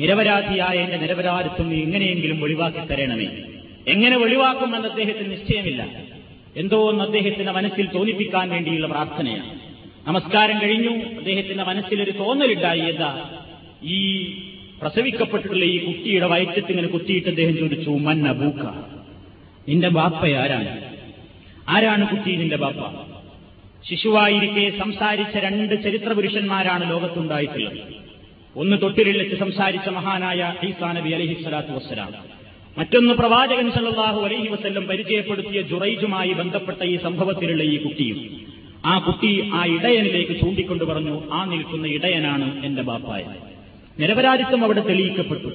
നിരപരാധിയായ എന്റെ നിരപരാധിത്വം എങ്ങനെയെങ്കിലും ഒഴിവാക്കി തരണമേ. എങ്ങനെ ഒഴിവാക്കുമെന്ന് അദ്ദേഹത്തിന് നിശ്ചയമില്ല. എന്തോ ഒന്ന് അദ്ദേഹത്തിന്റെ മനസ്സിൽ തോന്നിപ്പിക്കാൻ വേണ്ടിയുള്ള പ്രാർത്ഥനയാണ്. നമസ്കാരം കഴിഞ്ഞു. അദ്ദേഹത്തിന്റെ മനസ്സിലൊരു തോന്നലുണ്ടായി. എന്താ? ഈ പ്രസവിക്കപ്പെട്ടിട്ടുള്ള ഈ കുട്ടിയുടെ വയറ്റത്തിങ്ങനെ കുത്തിയിട്ട് അദ്ദേഹം ചോദിച്ചു മന്ന ബൂക്ക നിന്റെ ബാപ്പ ആരാണ്? ആരാണ് കുട്ടി നിന്റെ ബാപ്പ? ശിശുവായിരിക്കെ സംസാരിച്ച രണ്ട് ചരിത്ര പുരുഷന്മാരാണ് ലോകത്തുണ്ടായിട്ടുള്ളത്. ഒന്ന് തൊട്ടിലിൽ വെച്ച് സംസാരിച്ച മഹാനായ ഈസാ നബി അലഹി സ്വലാത്തു വസ്സലാം. മറ്റൊന്ന് പ്രവാചകൻ സല്ലാഹു അലഹി വസ്ല്ലം പരിചയപ്പെടുത്തിയ ജുറൈജുമായി ബന്ധപ്പെട്ട ഈ സംഭവത്തിലുള്ള ഈ കുട്ടിയും. ആ കുട്ടി ആ ഇടയനിലേക്ക് ചൂണ്ടിക്കൊണ്ട് പറഞ്ഞു ആ നിൽക്കുന്ന ഇടയനാണ് എന്റെ ബാപ്പായ. നിരപരാധിത്വം അവിടെ തെളിയിക്കപ്പെട്ടു.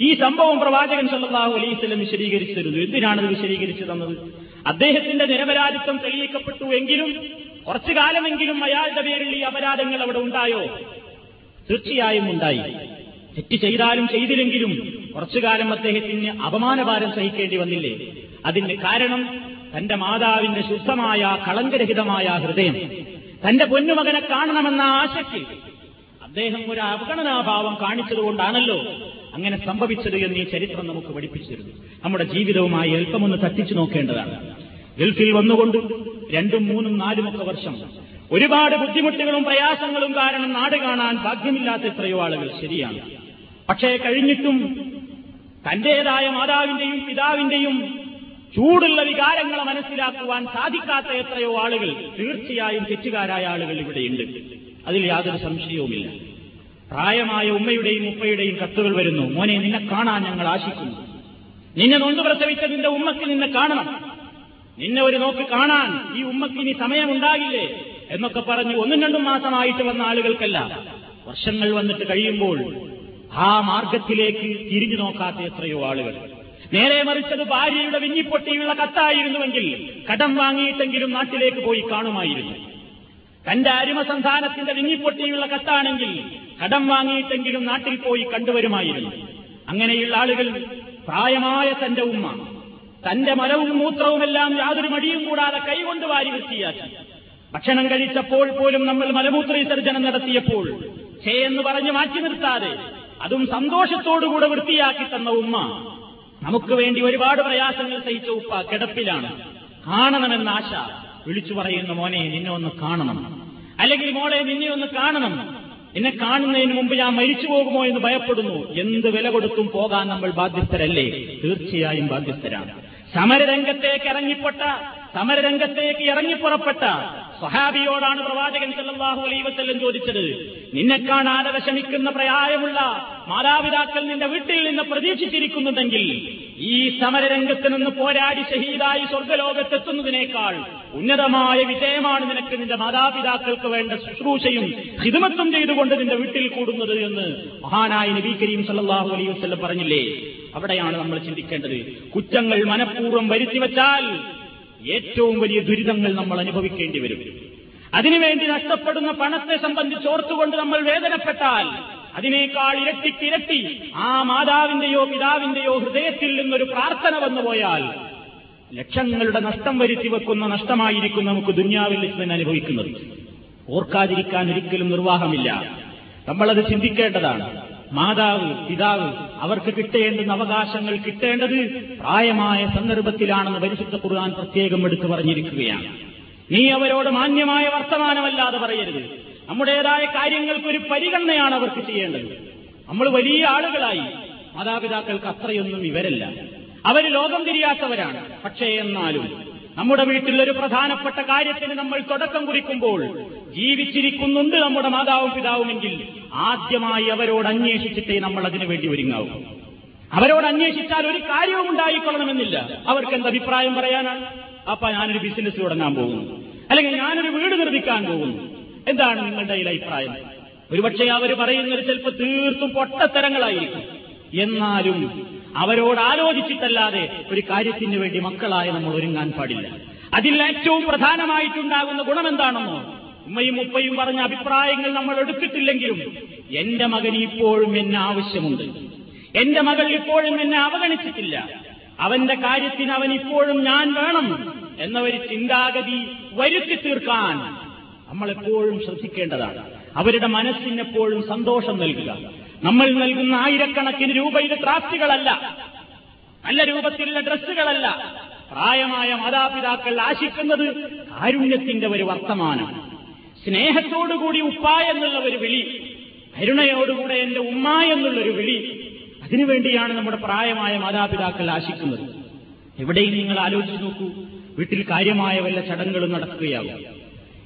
ഈ സംഭവം പ്രവാചകൻ സല്ലാഹു അലൈവല്ലം വിശദീകരിച്ചിരുന്നു. എന്തിനാണത് വിശദീകരിച്ചു തന്നത്? അദ്ദേഹത്തിന്റെ നിരപരാധിത്വം തെളിയിക്കപ്പെട്ടു എങ്കിലും കുറച്ചു കാലമെങ്കിലും അയാളുടെ പേരിൽ ഈ അപരാധങ്ങൾ അവിടെ ഉണ്ടായോ? തീർച്ചയായും ഉണ്ടായി. തെറ്റ് ചെയ്താലും ചെയ്തില്ലെങ്കിലും കുറച്ചു കാലം അദ്ദേഹത്തിന് അപമാനഭാരം സഹിക്കേണ്ടി വന്നില്ലേ? അതിന് കാരണം തന്റെ മാതാവിന്റെ ശുദ്ധമായ കളങ്കരഹിതമായ ഹൃദയം തന്റെ പൊന്നുമകനെ കാണണമെന്ന ആശയ്ക്ക് അദ്ദേഹം ഒരു അവഗണനാഭാവം കാണിച്ചതുകൊണ്ടാണല്ലോ അങ്ങനെ സംഭവിച്ചത് എന്ന് ഈ ചരിത്രം നമുക്ക് പഠിപ്പിച്ചിരുന്നു. നമ്മുടെ ജീവിതവുമായി എളുപ്പമൊന്ന് തട്ടിച്ചു നോക്കേണ്ടതാണ്. ഗൾഫിൽ വന്നുകൊണ്ട് രണ്ടും മൂന്നും നാലുമൊക്കെ വർഷം ഒരുപാട് ബുദ്ധിമുട്ടുകളും പ്രയാസങ്ങളും കാരണം നാട് കാണാൻ ഭാഗ്യമില്ലാത്ത എത്രയോ ആളുകൾ ശരിയാണ്. പക്ഷേ കഴിഞ്ഞിട്ടും തന്റേതായ മാതാവിന്റെയും പിതാവിന്റെയും ചൂടുള്ള വികാരങ്ങളെ മനസ്സിലാക്കുവാൻ സാധിക്കാത്ത എത്രയോ ആളുകൾ തീർച്ചയായും തെറ്റുകാരായ ആളുകൾ ഇവിടെയുണ്ട്. അതിൽ യാതൊരു സംശയവുമില്ല. പ്രായമായ ഉമ്മയുടെയും ഉപ്പയുടെയും കത്തുകൾ വരുന്നു. മോനെ നിന്നെ കാണാൻ ഞങ്ങൾ ആശിക്കുന്നു. നിന്നെ നൊന്തു പ്രസവിച്ച നിന്റെ ഉമ്മക്ക് നിന്നെ കാണണം. നിന്നെ ഒരു നോക്ക് കാണാൻ ഈ ഉമ്മക്ക് ഇനി സമയമുണ്ടാകില്ലേ എന്നൊക്കെ പറഞ്ഞ് ഒന്നും രണ്ടും മാസമായിട്ട് വന്ന ആളുകൾക്കല്ല. വർഷങ്ങൾ വന്നിട്ട് കഴിയുമ്പോൾ ആ മാർഗത്തിലേക്ക് തിരിഞ്ഞു നോക്കാത്ത എത്രയോ ആളുകൾ. നേരെ മറിച്ചത് ഭാര്യയുടെ വിഞ്ഞിപ്പൊട്ടിയുള്ള കത്തായിരുന്നുവെങ്കിൽ കടം വാങ്ങിയിട്ടെങ്കിലും നാട്ടിലേക്ക് പോയി കാണുമായിരുന്നു. തന്റെ അരിമസന്ധാനത്തിന്റെ വിങ്ങിപ്പൊട്ടിയുള്ള കത്താണെങ്കിൽ കടം വാങ്ങിയിട്ടെങ്കിലും നാട്ടിൽ പോയി കണ്ടുവരുമായിരുന്നു. അങ്ങനെയുള്ള ആളുകൾ പ്രായമായ തന്റെ ഉമ്മ തന്റെ മലവും മൂത്രവുമെല്ലാം യാതൊരു മടിയും കൂടാതെ കൈകൊണ്ട് വാരി വൃത്തിയാക്കി. ഭക്ഷണം കഴിച്ചപ്പോൾ പോലും നമ്മൾ മലമൂത്ര വിസർജനം നടത്തിയപ്പോൾ ചേ എന്ന് പറഞ്ഞ് മാറ്റി നിർത്താതെ അതും സന്തോഷത്തോടുകൂടെ വൃത്തിയാക്കി തന്ന ഉമ്മ നമുക്ക് വേണ്ടി ഒരുപാട് പ്രയാസങ്ങൾ സഹിച്ച ഉപ്പ കിടപ്പിലാണ്. കാണണമെന്ന ആശ വിളിച്ചു പറയുന്ന മോനെ നിന്നെ ഒന്ന് കാണണം. അല്ലെങ്കിൽ മോളെ നിന്നെ ഒന്ന് കാണണം. എന്നെ കാണുന്നതിന് മുമ്പ് ഞാൻ മരിച്ചു പോകുമോ എന്ന് ഭയപ്പെടുന്നു. എന്ത് വില കൊടുത്തും പോകാൻ നമ്മൾ ബാധ്യസ്ഥരല്ലേ? തീർച്ചയായും ബാധ്യസ്ഥരാണ്. സമരരംഗത്തേക്ക് ഇറങ്ങിപ്പെട്ട സമരരംഗത്തേക്ക് ഇറങ്ങിപ്പുറപ്പെട്ട സ്വഹാബിയോടാണ് പ്രവാചകൻ സല്ലല്ലാഹു അലൈഹി വസല്ലം ചോദിച്ചത് നിന്നെ കാണാതെ വിഷമിക്കുന്ന പ്രയായമുള്ള മാതാപിതാക്കൾ നിന്റെ വീട്ടിൽ നിന്ന് പ്രതീക്ഷിച്ചിരിക്കുന്നുണ്ടെങ്കിൽ ഈ സമരരംഗത്ത് നിന്ന് പോരാടി ഷഹീദായി സ്വർഗലോകത്തെത്തുന്നതിനേക്കാൾ ഉന്നതമായ വിജയമാണ് നിനക്ക് നിന്റെ മാതാപിതാക്കൾക്ക് വേണ്ട ശുശ്രൂഷയും ഹിതമത്വം ചെയ്തുകൊണ്ട് നിന്റെ വീട്ടിൽ കൂടുന്നത് എന്ന് മഹാനായ നബി കരീം സല്ലാഹു അലൈഹി വസല്ലം പറഞ്ഞില്ലേ? അവിടെയാണ് നമ്മൾ ചിന്തിക്കേണ്ടത്. കുറ്റങ്ങൾ മനഃപൂർവം വരുത്തിവെച്ചാൽ ഏറ്റവും വലിയ ദുരിതങ്ങൾ നമ്മൾ അനുഭവിക്കേണ്ടി വരും. അതിനുവേണ്ടി നഷ്ടപ്പെടുന്ന പണത്തെ സംബന്ധിച്ച് ഓർത്തുകൊണ്ട് നമ്മൾ വേദനപ്പെട്ടാൽ അതിനേക്കാൾ ഇരട്ടിക്കിരട്ടി ആ മാതാവിന്റെയോ പിതാവിന്റെയോ ഹൃദയത്തിൽ നിന്നൊരു പ്രാർത്ഥന വന്നുപോയാൽ ലക്ഷങ്ങളുടെ നഷ്ടം വരുത്തി വെക്കുന്ന നഷ്ടമായിരിക്കും നമുക്ക് ദുന്യാവിൽ തന്നെ അനുഭവിക്കുന്നത്. ഓർക്കാതിരിക്കാൻ ഒരിക്കലും നിർവാഹമില്ല. നമ്മളത് ചിന്തിക്കേണ്ടതാണ്. മാതാവ് പിതാവ് അവർക്ക് കിട്ടേണ്ടുന്ന അവകാശങ്ങൾ കിട്ടേണ്ടത് പ്രായമായ സന്ദർഭത്തിലാണെന്ന് പരിശുദ്ധ ഖുർആൻ പ്രത്യേകം എടുത്തു പറഞ്ഞിരിക്കുകയാണ്. നീ അവരോട് മാന്യമായ വർത്തമാനമല്ലാതെ പറയരുത്. നമ്മുടേതായ കാര്യങ്ങൾക്കൊരു പരിഗണനയാണ് അവർക്ക് ചെയ്യേണ്ടത്. നമ്മൾ വലിയ ആളുകളായി. മാതാപിതാക്കൾക്ക് അത്രയൊന്നും ഇവരല്ല. അവർ ലോകം തിരിയാത്തവരാണ്. പക്ഷേ എന്നാലും നമ്മുടെ വീട്ടിൽ ഒരു പ്രധാനപ്പെട്ട കാര്യത്തിന് നമ്മൾ തുടക്കം കുറിക്കുമ്പോൾ ജീവിച്ചിരിക്കുന്നുണ്ട് നമ്മുടെ മാതാവും പിതാവുമെങ്കിൽ ആദ്യമായി അവരോട് അന്വേഷിച്ചിട്ടേ നമ്മൾ അതിനു വേണ്ടി ഒരുങ്ങാവൂ. അവരോട് അന്വേഷിച്ചാൽ ഒരു കാര്യവും ഉണ്ടായിക്കൊള്ളണമെന്നില്ല. അവർക്ക് എന്ത് അഭിപ്രായം പറയാനാണ്? അപ്പ ഞാനൊരു ബിസിനസ് തുടങ്ങാൻ പോകുന്നു. അല്ലെങ്കിൽ ഞാനൊരു വീട് നിർമ്മിക്കാൻ പോകുന്നു. എന്താണ് നിങ്ങളുടെ ഈ അഭിപ്രായം? ഒരുപക്ഷെ അവർ പറയുന്നത് ചിലപ്പോൾ തീർത്തും പൊട്ടത്തരങ്ങളായിരിക്കും. എന്നാലും അവരോട് ആലോചിച്ചിട്ടല്ലാതെ ഒരു കാര്യത്തിന് വേണ്ടി മക്കളായ നമ്മൾ ഒരുങ്ങാൻ പാടില്ല. അതിൽ ഏറ്റവും പ്രധാനമായിട്ടുണ്ടാകുന്ന ഗുണമെന്താണെന്നോ ഉമ്മയും ഉപ്പയും പറഞ്ഞ അഭിപ്രായങ്ങൾ നമ്മൾ എടുത്തിട്ടില്ലെങ്കിലും എന്റെ മകൻ ഇപ്പോഴും എന്നെ ആവശ്യമുണ്ട്. എന്റെ മകൾ ഇപ്പോഴും എന്നെ അവഗണിച്ചിട്ടില്ല. അവന്റെ കാര്യത്തിന് അവൻ ഇപ്പോഴും ഞാൻ വേണം എന്ന ഒരു ചിന്താഗതി വരുത്തി തീർക്കാൻ നമ്മളെപ്പോഴും ശ്രദ്ധിക്കേണ്ടതാണ്. അവരുടെ മനസ്സിനെപ്പോഴും സന്തോഷം നൽകുക. നമ്മൾ നൽകുന്ന ആയിരക്കണക്കിന് രൂപയുടെ ട്രാഫ്റ്റുകളല്ല നല്ല രൂപത്തിലുള്ള ഡ്രസ്സുകളല്ല. പ്രായമായ മാതാപിതാക്കൾ ആശിക്കുന്നത് കാരുണ്യത്തിന്റെ ഒരു വർത്തമാനം. സ്നേഹത്തോടുകൂടി ഉപ്പ എന്നുള്ള ഒരു വിളി കരുണയോടുകൂടെ എന്റെ ഉമ്മ എന്നുള്ളൊരു വിളി അതിനുവേണ്ടിയാണ് നമ്മുടെ പ്രായമായ മാതാപിതാക്കൾ ആശിക്കുന്നത്. എവിടെയും നിങ്ങൾ ആലോചിച്ച് നോക്കൂ വീട്ടിൽ കാര്യമായ വല്ല ചടങ്ങുകളും നടക്കുകയാകും.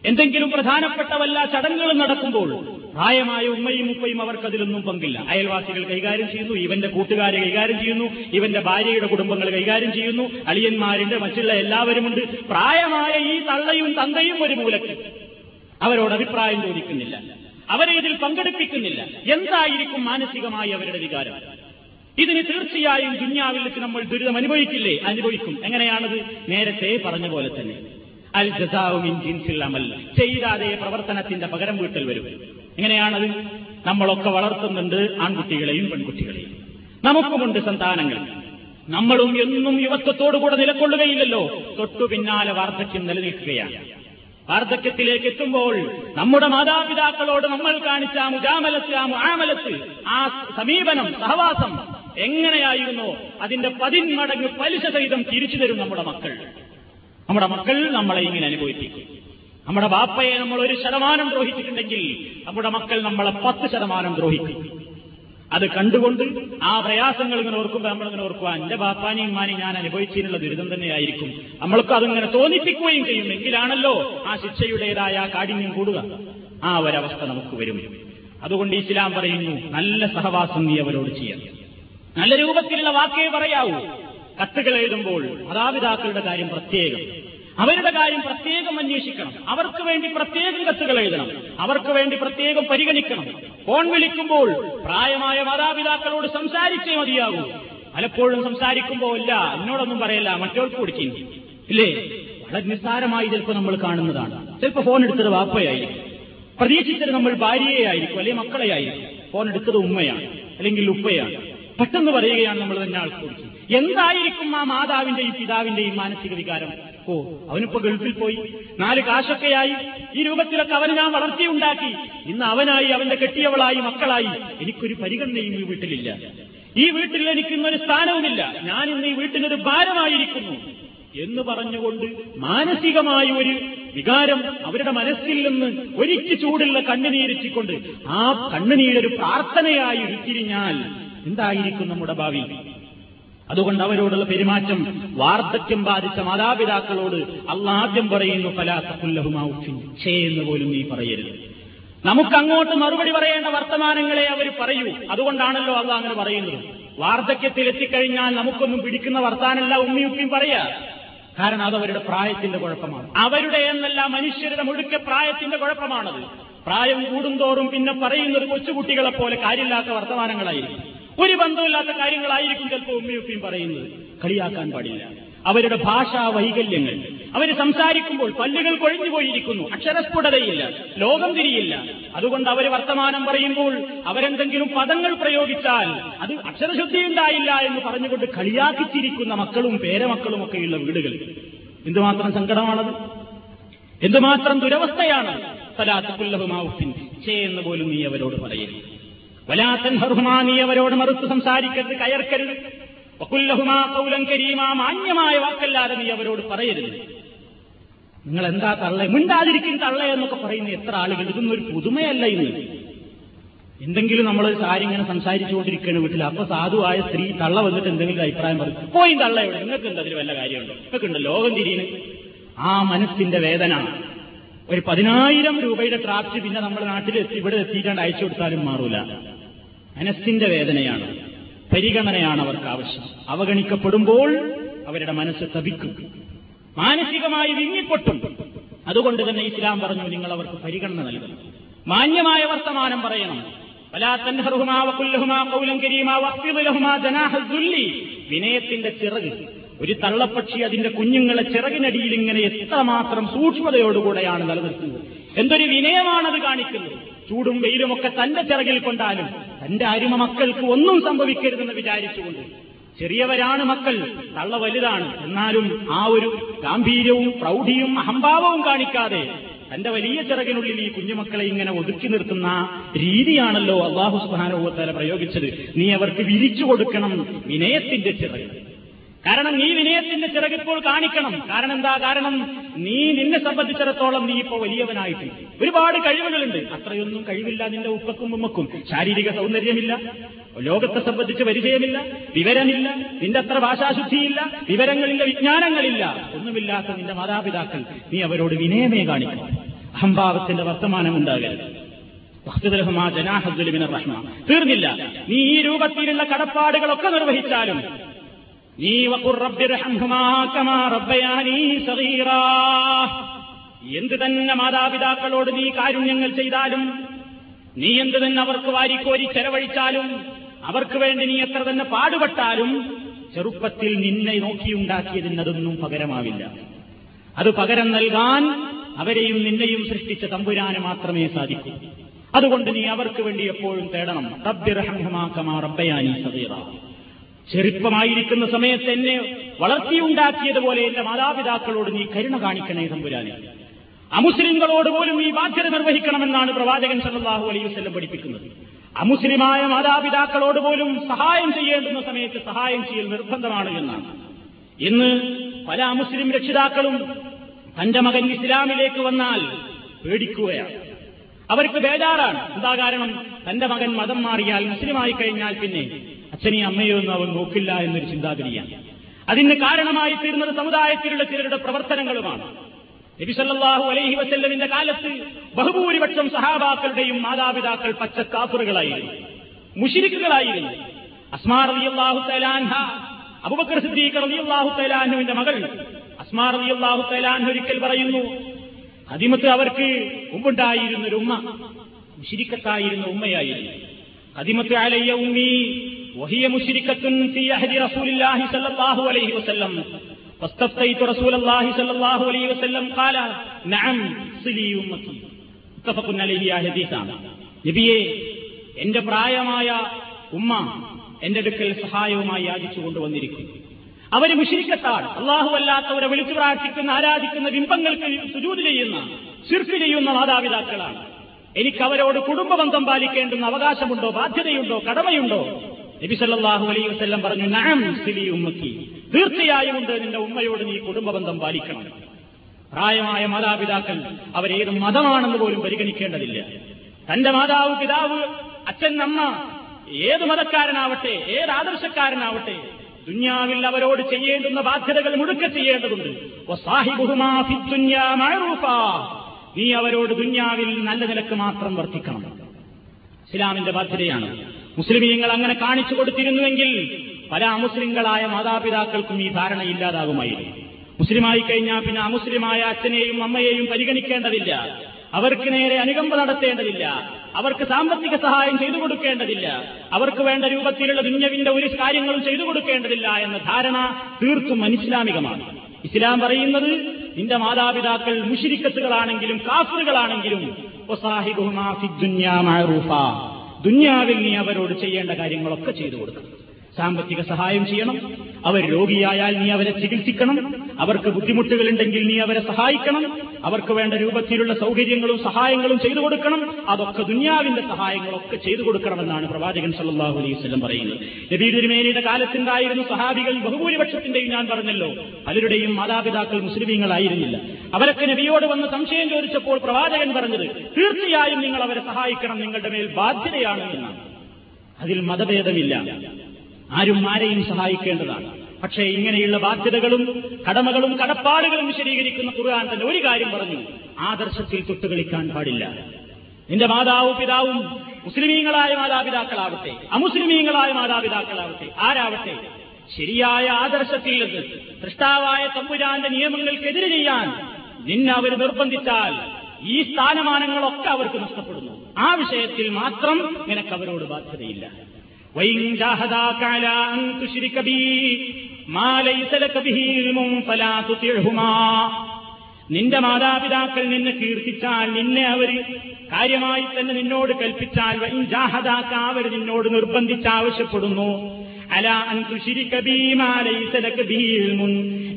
എന്തെങ്കിലും പ്രധാനപ്പെട്ട വല്ല ചടങ്ങുകളും നടക്കുമ്പോൾ പ്രായമായ ഉമ്മയും ഉപ്പയും അവർക്കതിലൊന്നും പങ്കില്ല. അയൽവാസികൾ കൈകാര്യം ചെയ്യുന്നു ഇവന്റെ കൂട്ടുകാരെ കൈകാര്യം ചെയ്യുന്നു ഇവന്റെ ഭാര്യയുടെ കുടുംബങ്ങൾ കൈകാര്യം ചെയ്യുന്നു അളിയന്മാരിന്റെ മറ്റുള്ള എല്ലാവരുമുണ്ട്. പ്രായമായ ഈ തള്ളയും തന്തയും ഒരു മൂലക്ക്. അവരോട് അഭിപ്രായം ചോദിക്കുന്നില്ല. അവരെ ഇതിൽ പങ്കെടുപ്പിക്കുന്നില്ല. എന്തായിരിക്കും മാനസികമായി അവരുടെ വികാരം? ഇതിന് തീർച്ചയായും ദുന്യാവിൽ വെച്ച് നമ്മൾ ദുരിതം അനുഭവിക്കില്ലേ? അനുഭവിക്കും. എങ്ങനെയാണത്? നേരത്തെ പറഞ്ഞ പോലെ തന്നെ. അൽ ജസാവുമിൻ ജിൻസിൽ അമൽ. ചെയ്താതെ പ്രവർത്തനത്തിന്റെ പകരം വീട്ടൽ വരും. എങ്ങനെയാണത്? നമ്മളൊക്കെ വളർത്തുന്നുണ്ട് ആൺകുട്ടികളെയും പെൺകുട്ടികളെയും. നമുക്കുമുണ്ട് സന്താനങ്ങൾ. നമ്മളും എന്നും യുവത്വത്തോടുകൂടെ നിലക്കൊള്ളുകയില്ലല്ലോ. തൊട്ടു പിന്നാലെ വാർദ്ധക്യം നിലനിൽക്കുകയാണ്. വാർദ്ധക്യത്തിലേക്ക് എത്തുമ്പോൾ നമ്മുടെ മാതാപിതാക്കളോട് നമ്മൾ കാണിച്ച ആ മുജാമലത്ത് ആ മുആമലത്ത് ആ സമീപനം സഹവാസം എങ്ങനെയായിരുന്നോ? അതിന്റെ പതിന്മടങ്ങ് പലിശ സഹിതം തിരിച്ചു തരും നമ്മുടെ മക്കൾ. നമ്മുടെ മക്കൾ നമ്മളെ ഇങ്ങനെ അനുഭവിപ്പിക്കും. നമ്മുടെ ബാപ്പയെ നമ്മൾ ഒരു ശതമാനം ദ്രോഹിച്ചിട്ടുണ്ടെങ്കിൽ നമ്മുടെ മക്കൾ നമ്മളെ പത്ത് ശതമാനം ദ്രോഹിക്കും. അത് കണ്ടുകൊണ്ട് ആ പ്രയാസങ്ങൾ ഇങ്ങനെ ഓർക്കുമ്പോൾ നമ്മളിങ്ങനെ ഓർക്കുക എന്റെ ബാപ്പാനെയും ഉമ്മാനെയും ഞാൻ അനുഭവിച്ചതിനുള്ള ദുരിതം തന്നെയായിരിക്കും. നമ്മൾക്ക് അതിങ്ങനെ തോന്നിപ്പിക്കുകയും ചെയ്യും. എങ്കിലാണല്ലോ ആ ശിക്ഷയുടേതായ കാഠിന്യം കൂടുക. ആ ഒരവസ്ഥ നമുക്ക് വരും. അതുകൊണ്ട് ഇസ്ലാം പറയുന്നു നല്ല സഹവാസം നീ അവരോട് ചെയ്യാം നല്ല രൂപത്തിലുള്ള വാക്കേ പറയാവൂ. കത്തുകൾ എഴുതുമ്പോൾ മാതാപിതാക്കളുടെ കാര്യം പ്രത്യേകം. അവരുടെ കാര്യം പ്രത്യേകം അന്വേഷിക്കണം. അവർക്ക് വേണ്ടി പ്രത്യേകം കത്തുകൾ എഴുതണം. അവർക്ക് വേണ്ടി പ്രത്യേകം പരിഗണിക്കണം. ഫോൺ വിളിക്കുമ്പോൾ പ്രായമായ മാതാപിതാക്കളോട് സംസാരിച്ചേ മതിയാകൂ. പലപ്പോഴും സംസാരിക്കുമ്പോൾ ഇല്ല എന്നോടൊന്നും പറയല്ല മറ്റവർക്ക് കൊടുക്കും ഇല്ലേ? വളരെ നിസ്സാരമായി ചിലപ്പോൾ നമ്മൾ കാണുന്നതാണ്. ചിലപ്പോൾ ഫോൺ എടുത്തത് വാപ്പയായിരിക്കും. പ്രതീക്ഷിച്ചത് നമ്മൾ ഭാര്യയെ ആയിരിക്കും അല്ലെങ്കിൽ മക്കളെ ആയിരിക്കും ഫോൺ എടുത്തത് ഉമ്മയാണ് അല്ലെങ്കിൽ ഉപ്പയാണ്. പെട്ടെന്ന് പറയുകയാണ് നമ്മൾ തന്നെ ആൾക്ക് എന്തായിരിക്കും ആ മാതാവിന്റെയും പിതാവിന്റെയും മാനസിക വികാരം? ഓ അവനിപ്പോ ഗൾഫിൽ പോയി. നാല് കാശൊക്കെയായി. ഈ രൂപത്തിലൊക്കെ അവനെ ഞാൻ വളർത്തിയുണ്ടാക്കി. ഇന്ന് അവനായി അവന്റെ കെട്ടിയവളായി മക്കളായി. എനിക്കൊരു പരിഗണനയും ഈ വീട്ടിലില്ല. ഈ വീട്ടിൽ എനിക്കിന്നൊരു സ്ഥാനവുമില്ല. ഞാൻ ഇന്ന് ഈ വീട്ടിനൊരു ഭാരമായിരിക്കുന്നു. എന്ന് പറഞ്ഞുകൊണ്ട് മാനസികമായ ഒരു വികാരം അവരുടെ മനസ്സിൽ നിന്ന് ഒരിക്ക ചൂടുള്ള കണ്ണുനീരിച്ചിക്കൊണ്ട് ആ കണ്ണുനീരൊരു പ്രാർത്ഥനയായി ഉരുത്തിരിഞ്ഞാൽ എന്തായിരിക്കും നമ്മുടെ ഭാവി? അതുകൊണ്ട് അവരോടുള്ള പെരുമാറ്റം വാർദ്ധക്യം ബാധിച്ച മാതാപിതാക്കളോട് അള്ളാദ്യം പറയുന്നു ഫലാത്തക്കുല്ലഹുമാവുഫിൻ ഛേ എന്ന് പോലും നീ പറയരുത്. നമുക്കങ്ങോട്ട് മറുപടി പറയേണ്ട വർത്തമാനങ്ങളെ അവർ പറയൂ. അതുകൊണ്ടാണല്ലോ അള്ളാഹ് അങ്ങനെ പറയുന്നത്. വാർദ്ധക്യത്തിൽ എത്തിക്കഴിഞ്ഞാൽ നമുക്കൊന്നും പിടിക്കുന്ന വർത്താനല്ല ഉമ്മിയുപ്പിയും പറയാ. കാരണം അത് അവരുടെ പ്രായത്തിന്റെ കുഴപ്പമാണ്. അവരുടെ എന്നല്ല മനുഷ്യരുടെ മുഴുക്ക പ്രായത്തിന്റെ കുഴപ്പമാണത്. പ്രായം കൂടുന്തോറും പിന്നെ പറയുന്നത് കൊച്ചുകുട്ടികളെ പോലെ കാര്യമില്ലാത്ത വർത്തമാനങ്ങളായിരിക്കും. ഒരു ബന്ധമില്ലാത്ത കാര്യങ്ങളായിരിക്കും ചിലപ്പോൾ ഉമ്മയുപ്പയും പറയുന്നത്. കളിയാക്കാൻ പാടില്ല. അവരുടെ ഭാഷാ വൈകല്യങ്ങൾ. അവർ സംസാരിക്കുമ്പോൾ പല്ലുകൾ കൊഴിഞ്ഞു പോയിരിക്കുന്നു. അക്ഷരസ്ഫുടതയില്ല. ലോകം തിരിയില്ല. അതുകൊണ്ട് അവർ വർത്തമാനം പറയുമ്പോൾ അവരെന്തെങ്കിലും പദങ്ങൾ പ്രയോഗിച്ചാൽ അത് അക്ഷരശുദ്ധി ഉണ്ടായില്ല എന്ന് പറഞ്ഞുകൊണ്ട് കളിയാക്കിച്ചിരിക്കുന്ന മക്കളും പേരമക്കളും ഒക്കെയുള്ള വീടുകൾ. എന്തുമാത്രം സങ്കടമാണത്? എന്തുമാത്രം ദുരവസ്ഥയാണ്? സലാത്തുല്ലഹുമാവുഫിൻ ചേ എന്ന് പോലും നീ അവരോട് പറയരുത്. വലാത്തൻ ഹർഹുമാ നീ അവരോട് മറുത്ത് സംസാരിക്കരുത് കയർക്കരുത്. വക്കുല്ലഹുമാ കൗലം കരീമാ മാന്യമായ വാക്കല്ലാതെ നീ അവരോട് പറയരുത്. നിങ്ങൾ എന്താ തള്ള? മിണ്ടാതിരിക്കും തള്ള എന്നൊക്കെ പറയുന്ന എത്ര ആളുകൾ? ഇതൊന്നും ഒരു പുതുമയല്ല ഇന്ന്. എന്തെങ്കിലും നമ്മൾ കാര്യം ഇങ്ങനെ സംസാരിച്ചുകൊണ്ടിരിക്കുകയാണ് വീട്ടിൽ. അപ്പൊ സാധുവായ സ്ത്രീ തള്ള വന്നിട്ട് എന്തെങ്കിലും അഭിപ്രായം പറയും. പോയി തള്ള എവിടെ നിങ്ങൾക്ക് എന്താ അതിൽ വല്ല കാര്യമുണ്ടോ? ഉണ്ട് ലോകം തിരിയുന്നു ആ മനസ്സിന്റെ വേദന. ഒരു പതിനായിരം രൂപയുടെ ട്രാപ്റ്റ് പിന്നെ നമ്മുടെ നാട്ടിൽ എത്തി ഇവിടെ എത്തിയിട്ടാണ്ട് അയച്ചു കൊടുത്താലും മാറൂല. മനസ്സിന്റെ വേദനയാണ്. പരിഗണനയാണ് അവർക്ക് ആവശ്യം. അവഗണിക്കപ്പെടുമ്പോൾ അവരുടെ മനസ്സ് തപിക്കും. മാനസികമായി വിങ്ങിപ്പൊട്ടും. അതുകൊണ്ട് തന്നെ ഇസ്ലാം പറഞ്ഞു നിങ്ങൾ അവർക്ക് പരിഗണന നൽകണം. മാന്യമായ വർത്തമാനം പറയണം. വിനയത്തിന്റെ ചിറക്. ഒരു തള്ളപ്പക്ഷി അതിന്റെ കുഞ്ഞുങ്ങളെ ചിറകിനടിയിൽ ഇങ്ങനെ എത്രമാത്രം സൂക്ഷ്മതയോടുകൂടെയാണ് നിലനിർത്തുന്നത് എന്തൊരു വിനയമാണത് കാണിക്കുന്നത്? ചൂടും വെയിലുമൊക്കെ തന്റെ ചിറകിൽ കൊണ്ടാലും തന്റെ അരുമ മക്കൾക്ക് ഒന്നും സംഭവിക്കരുതെന്ന് വിചാരിച്ചുകൊണ്ട് ചെറിയവരാണ് മക്കൾ തള്ള വലുതാണ് എന്നാലും ആ ഒരു ഗാംഭീര്യവും പ്രൗഢിയും അഹംഭാവവും കാണിക്കാതെ തന്റെ വലിയ ചിറകിനുള്ളിൽ ഈ കുഞ്ഞുമക്കളെ ഇങ്ങനെ ഒതുക്കി നിർത്തുന്ന രീതിയാണല്ലോ അള്ളാഹു സുഹാനുഭവത്താല പ്രയോഗിച്ചത്. നീ അവർക്ക് വിരിച്ചു കൊടുക്കണം വിനയത്തിന്റെ ചിറക്. കാരണം നീ വിനയത്തിന്റെ ചിറകിപ്പോൾ കാണിക്കണം. കാരണം എന്താ? കാരണം നീ നിന്നെ സംബന്ധിച്ചിടത്തോളം നീ ഇപ്പോ വലിയവനായിട്ട് ഒരുപാട് കഴിവുകളുണ്ട്. അത്രയൊന്നും കഴിവില്ല നിന്റെ ഉപ്പക്കും ഉമ്മക്കും. ശാരീരിക സൗന്ദര്യമില്ല. ലോകത്തെ സംബന്ധിച്ച് പരിചയമില്ല. വിവരമില്ല. നിന്റെ അത്ര ഭാഷാശുദ്ധിയില്ല. വിവരങ്ങളില്ല വിജ്ഞാനങ്ങളില്ല. ഒന്നുമില്ലാത്ത നിന്റെ മാതാപിതാക്കൾ നീ അവരോട് വിനയമേ കാണിക്കണം. അഹംഭാവത്തിന്റെ വർത്തമാനം ഉണ്ടാകരുത്. തീർന്നില്ല. നീ ഈ രൂപത്തിലുള്ള കടപ്പാടുകളൊക്കെ നിർവഹിച്ചാലും എന്ത് തന്നെ മാതാപിതാക്കളോട് നീ കാരുണ്യങ്ങൾ ചെയ്താലും നീ എന്ത് തന്നെ അവർക്ക് വാരിക്കോരി ചെലവഴിച്ചാലും അവർക്ക് വേണ്ടി നീ എത്ര തന്നെ പാടുപെട്ടാലും ചെറുപ്പത്തിൽ നിന്നെ നോക്കിയുണ്ടാക്കിയതിന് അതൊന്നും പകരമാവില്ല. അത് പകരം നൽകാൻ അവരെയും നിന്നെയും സൃഷ്ടിച്ച തമ്പുരാന് മാത്രമേ സാധിക്കൂ. അതുകൊണ്ട് നീ അവർക്ക് വേണ്ടി എപ്പോഴും തേടണം. റബ്ബിറഹ്മാക്കമാ റബ്ബയാനി സദീറ ചെറുപ്പമായിരിക്കുന്ന സമയത്ത് എന്നെ വളർത്തിയുണ്ടാക്കിയതുപോലെ എന്റെ മാതാപിതാക്കളോട് നീ കരുണ കാണിക്കണേ തമ്പുരാനെ. അമുസ്ലിങ്ങളോട് പോലും ഈ ബാധ്യത നിർവഹിക്കണമെന്നാണ് പ്രവാചകൻ സല്ലാഹു അലൈഹി വസ്ലം പഠിപ്പിക്കുന്നത്. അമുസ്ലിമായ മാതാപിതാക്കളോട് പോലും സഹായം ചെയ്യേണ്ടുന്ന സമയത്ത് സഹായം ചെയ്യൽ നിർബന്ധമാണ് എന്നാണ്. ഇന്ന് പല അമുസ്ലിം രക്ഷിതാക്കളും തന്റെ മകൻ ഇസ്ലാമിലേക്ക് വന്നാൽ പേടിക്കുകയാണ്. അവർക്ക് ബേജാറാണ്. എന്താ കാരണം? തന്റെ മകൻ മതം മാറിയാൽ മുസ്ലിമായി കഴിഞ്ഞാൽ പിന്നെ അച്ഛനെയും അമ്മയോ ഒന്നും അവൻ നോക്കില്ല എന്നൊരു ചിന്താഗതിയാണ്. അതിന് കാരണമായി തീരുന്നത് സമുദായത്തിലുള്ള ചിലരുടെ പ്രവർത്തനങ്ങളുമാണ്. നബിസല്ലാഹു അലൈഹി വസല്ലമിന്റെ കാലത്ത് ബഹുഭൂരിപക്ഷം സഹാബാക്കളുടെയും മാതാപിതാക്കൾ പച്ചക്കാപ്പുറുകളായിരുന്നു മുഷിരിക്കുകളായിരുന്നു. അസ്മാർ അലിയല്ലാഹു തലാൻഹ അബുബക്കർ സിദ്ദീഖ് റളിയല്ലാഹു തലാൻഹുവിന്റെ മകൾ അസ്മാ റളിയല്ലാഹു തലാൻഹ ഒരിക്കൽ പറയുന്നു അതിമത്ത് അവർക്ക് മുമ്പുണ്ടായിരുന്നൊരു ഉമ്മ മുഷിരിക്കത്തായിരുന്ന ഉമ്മയായിരുന്നു. അതിമത്ത് അലയ്യ ഉമ്മി വഹിയ മുഷിരിക്കത്തുൻ ഫി അഹദി റസൂലില്ലാഹി സല്ലല്ലാഹു അലൈഹി വസല്ലം فاستفتيت رسول الله صلى الله عليه وسلم قال نعم صلي امتي متفق عليه يا ഹദീസാണ് നബിയെ എന്റെ പ്രായമായ ഉമ്മ എന്റെ അടുക്കൽ സഹായവുമായി യാചിച്ചു കൊണ്ടുവന്നിരിക്കുന്നു അവര് മുഷിരിക്കത്താണ് അള്ളാഹു അല്ലാത്തവരെ വിളിച്ചു പ്രാർത്ഥിക്കുന്ന ആരാധിക്കുന്ന ബിംബങ്ങൾക്ക് സുജൂത് ചെയ്യുന്ന ശിർക്ക് ചെയ്യുന്ന മാതാപിതാക്കളാണ് എനിക്ക് അവരോട് കുടുംബബന്ധം പാലിക്കേണ്ടുന്ന അവകാശമുണ്ടോ ബാധ്യതയുണ്ടോ കടമയുണ്ടോ നബി സല്ലല്ലാഹു അലൈഹി വസല്ലം പറഞ്ഞു നാം സിലി ഉമ്മക്കി തീർച്ചയായും ഉണ്ട് നിന്റെ ഉമ്മയോട് നീ കുടുംബബന്ധം പാലിക്കണം. പ്രായമായ മാതാപിതാക്കൾ അവരേത് മതമാണെന്ന് പോലും പരിഗണിക്കേണ്ടതില്ല. തന്റെ മാതാവ് പിതാവ് അച്ഛൻ അമ്മ ഏത് മതക്കാരനാവട്ടെ ഏത് ആദർശക്കാരനാവട്ടെ ദുന്യാവിൽ അവരോട് ചെയ്യേണ്ടുന്ന ബാധ്യതകൾ മുഴുക്ക ചെയ്യേണ്ടതുണ്ട്. നീ അവരോട് ദുന്യാവിൽ നല്ല നിലയ്ക്ക് മാത്രം വർത്തിക്കണം. ഇസ്ലാമിന്റെ ബാധ്യതയാണ്. മുസ്ലിമീങ്ങൾ അങ്ങനെ കാണിച്ചു കൊടുത്തിരുന്നുവെങ്കിൽ പല അമുസ്ലിങ്ങളായ മാതാപിതാക്കൾക്കും ഈ ധാരണ ഇല്ലാതാകുമായിരുന്നു. മുസ്ലിമായി കഴിഞ്ഞാൽ പിന്നെ അമുസ്ലിമായ അച്ഛനെയും അമ്മയെയും പരിഗണിക്കേണ്ടതില്ല. അവർക്ക് നേരെ അനുകമ്പ നടത്തേണ്ടതില്ല. അവർക്ക് സാമ്പത്തിക സഹായം ചെയ്തു കൊടുക്കേണ്ടതില്ല. അവർക്ക് വേണ്ട രൂപത്തിലുള്ള ദുഞ്ഞവിന്റെ ഒരു കാര്യങ്ങളും ചെയ്തു കൊടുക്കേണ്ടതില്ല എന്ന ധാരണ തീർത്തും അനിസ്ലാമികമാണ്. ഇസ്ലാം പറയുന്നത് നിന്റെ മാതാപിതാക്കൾ മുഷിരിക്കത്തുകളാണെങ്കിലും കാഫറുകളാണെങ്കിലും. ദുന്യാവിൽ നീ അവരോട് ചെയ്യേണ്ട കാര്യങ്ങളൊക്കെ ചെയ്തു കൊടുക്കണം. സാമ്പത്തിക സഹായം ചെയ്യണം. അവർ രോഗിയായാൽ നീ അവരെ ചികിത്സിക്കണം. അവർക്ക് ബുദ്ധിമുട്ടുകളുണ്ടെങ്കിൽ നീ അവരെ സഹായിക്കണം. അവർക്ക് വേണ്ട രൂപത്തിലുള്ള സൗകര്യങ്ങളും സഹായങ്ങളും ചെയ്തു കൊടുക്കണം. അതൊക്കെ ദുന്യാവിന്റെ സഹായങ്ങളൊക്കെ ചെയ്തു കൊടുക്കണമെന്നാണ് പ്രവാചകൻ സല്ലാഹു അലൈഹി പറയുന്നത്. നബീദുരുമേനിയുടെ കാലത്തുണ്ടായിരുന്നു സഹാബികൾ ബഹുഭൂരിപക്ഷത്തിന്റെയും ഞാൻ പറഞ്ഞല്ലോ. പലരുടെയും മാതാപിതാക്കൾ മുസ്ലിമീങ്ങളായിരുന്നില്ല. അവരൊക്കെ നബിയോട് വന്ന് സംശയം ചോദിച്ചപ്പോൾ പ്രവാചകൻ പറഞ്ഞത് തീർച്ചയായും നിങ്ങൾ അവരെ സഹായിക്കണം. നിങ്ങളുടെ മേൽ ബാധ്യതയാണ് എന്നാണ്. അതിൽ മതഭേദമില്ല. ആരും ആരെയും സഹായിക്കേണ്ടതാണ്. പക്ഷേ ഇങ്ങനെയുള്ള ബാധ്യതകളും കടമകളും കടപ്പാടുകളും വിശദീകരിക്കുന്ന ഖുർആൻ തന്നെ ഒരു കാര്യം പറഞ്ഞു ആദർശത്തിൽ തൊട്ടുകളിക്കാൻ പാടില്ല. നിന്റെ മാതാവും പിതാവും മുസ്ലിമീങ്ങളായ മാതാപിതാക്കളാവട്ടെ അമുസ്ലിമീങ്ങളായ മാതാപിതാക്കളാവട്ടെ ആരാവട്ടെ ശരിയായ ആദർശത്തിൽ നിന്ന് സൃഷ്ടാവായ തമ്പുരാന്റെ നിയമങ്ങൾക്കെതിരെ ചെയ്യാൻ നിന്നെ അവർ നിർബന്ധിച്ചാൽ ഈ സ്ഥാനമാനങ്ങളൊക്കെ അവർക്ക് നഷ്ടപ്പെടുന്നു. ആ വിഷയത്തിൽ മാത്രം നിനക്ക് അവരോട് ബാധ്യതയില്ല. وإن جاهداك على أن تشرك بي ما ليس لك به علم فلا تطعهما നിന്റെ മാതാപിതാക്കൾ നിന്നെ കീർത്തിച്ചാൽ നിന്നെ അവര് കാര്യമായി തന്നെ നിന്നോട് കൽപ്പിച്ചാൽ വൈൻ ജാഹദാക്ക അവർ നിന്നോട് നിർബന്ധിച്ച് ആവശ്യപ്പെടുന്നു അല അൻകുശിരിക്കബീമാലൈസലക്ക്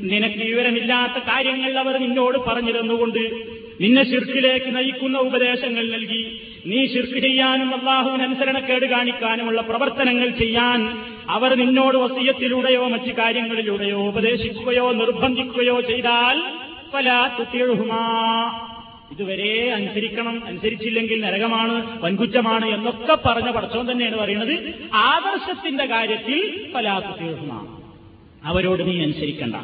നിനക്ക് വിവരമില്ലാത്ത കാര്യങ്ങൾ അവർ നിന്നോട് പറഞ്ഞു തന്നുകൊണ്ട് നിന്നെ ശിർക്കിലേക്ക് നയിക്കുന്ന ഉപദേശങ്ങൾ നൽകി നീ ശിർക്ക് ചെയ്യാനും അള്ളാഹുവിന് അനുസരണക്കേട് കാണിക്കാനുമുള്ള പ്രവർത്തനങ്ങൾ ചെയ്യാൻ അവർ നിന്നോട് വസീയത്തിലൂടെയോ മറ്റു കാര്യങ്ങളിലൂടെയോ ഉപദേശിക്കുകയോ നിർബന്ധിക്കുകയോ ചെയ്താൽ പല തുത്തിഴുമാ ഇതുവരെ അനുസരിക്കണം അനുസരിച്ചില്ലെങ്കിൽ നരകമാണ് വൻകുറ്റമാണ് എന്നൊക്കെ പറഞ്ഞ പടച്ചോൻ തന്നെയാണ് പറയുന്നത്. ആദർശത്തിന്റെ കാര്യത്തിൽ പല തുത്തിഴുമാ അവരോട് നീ അനുസരിക്കണ്ട.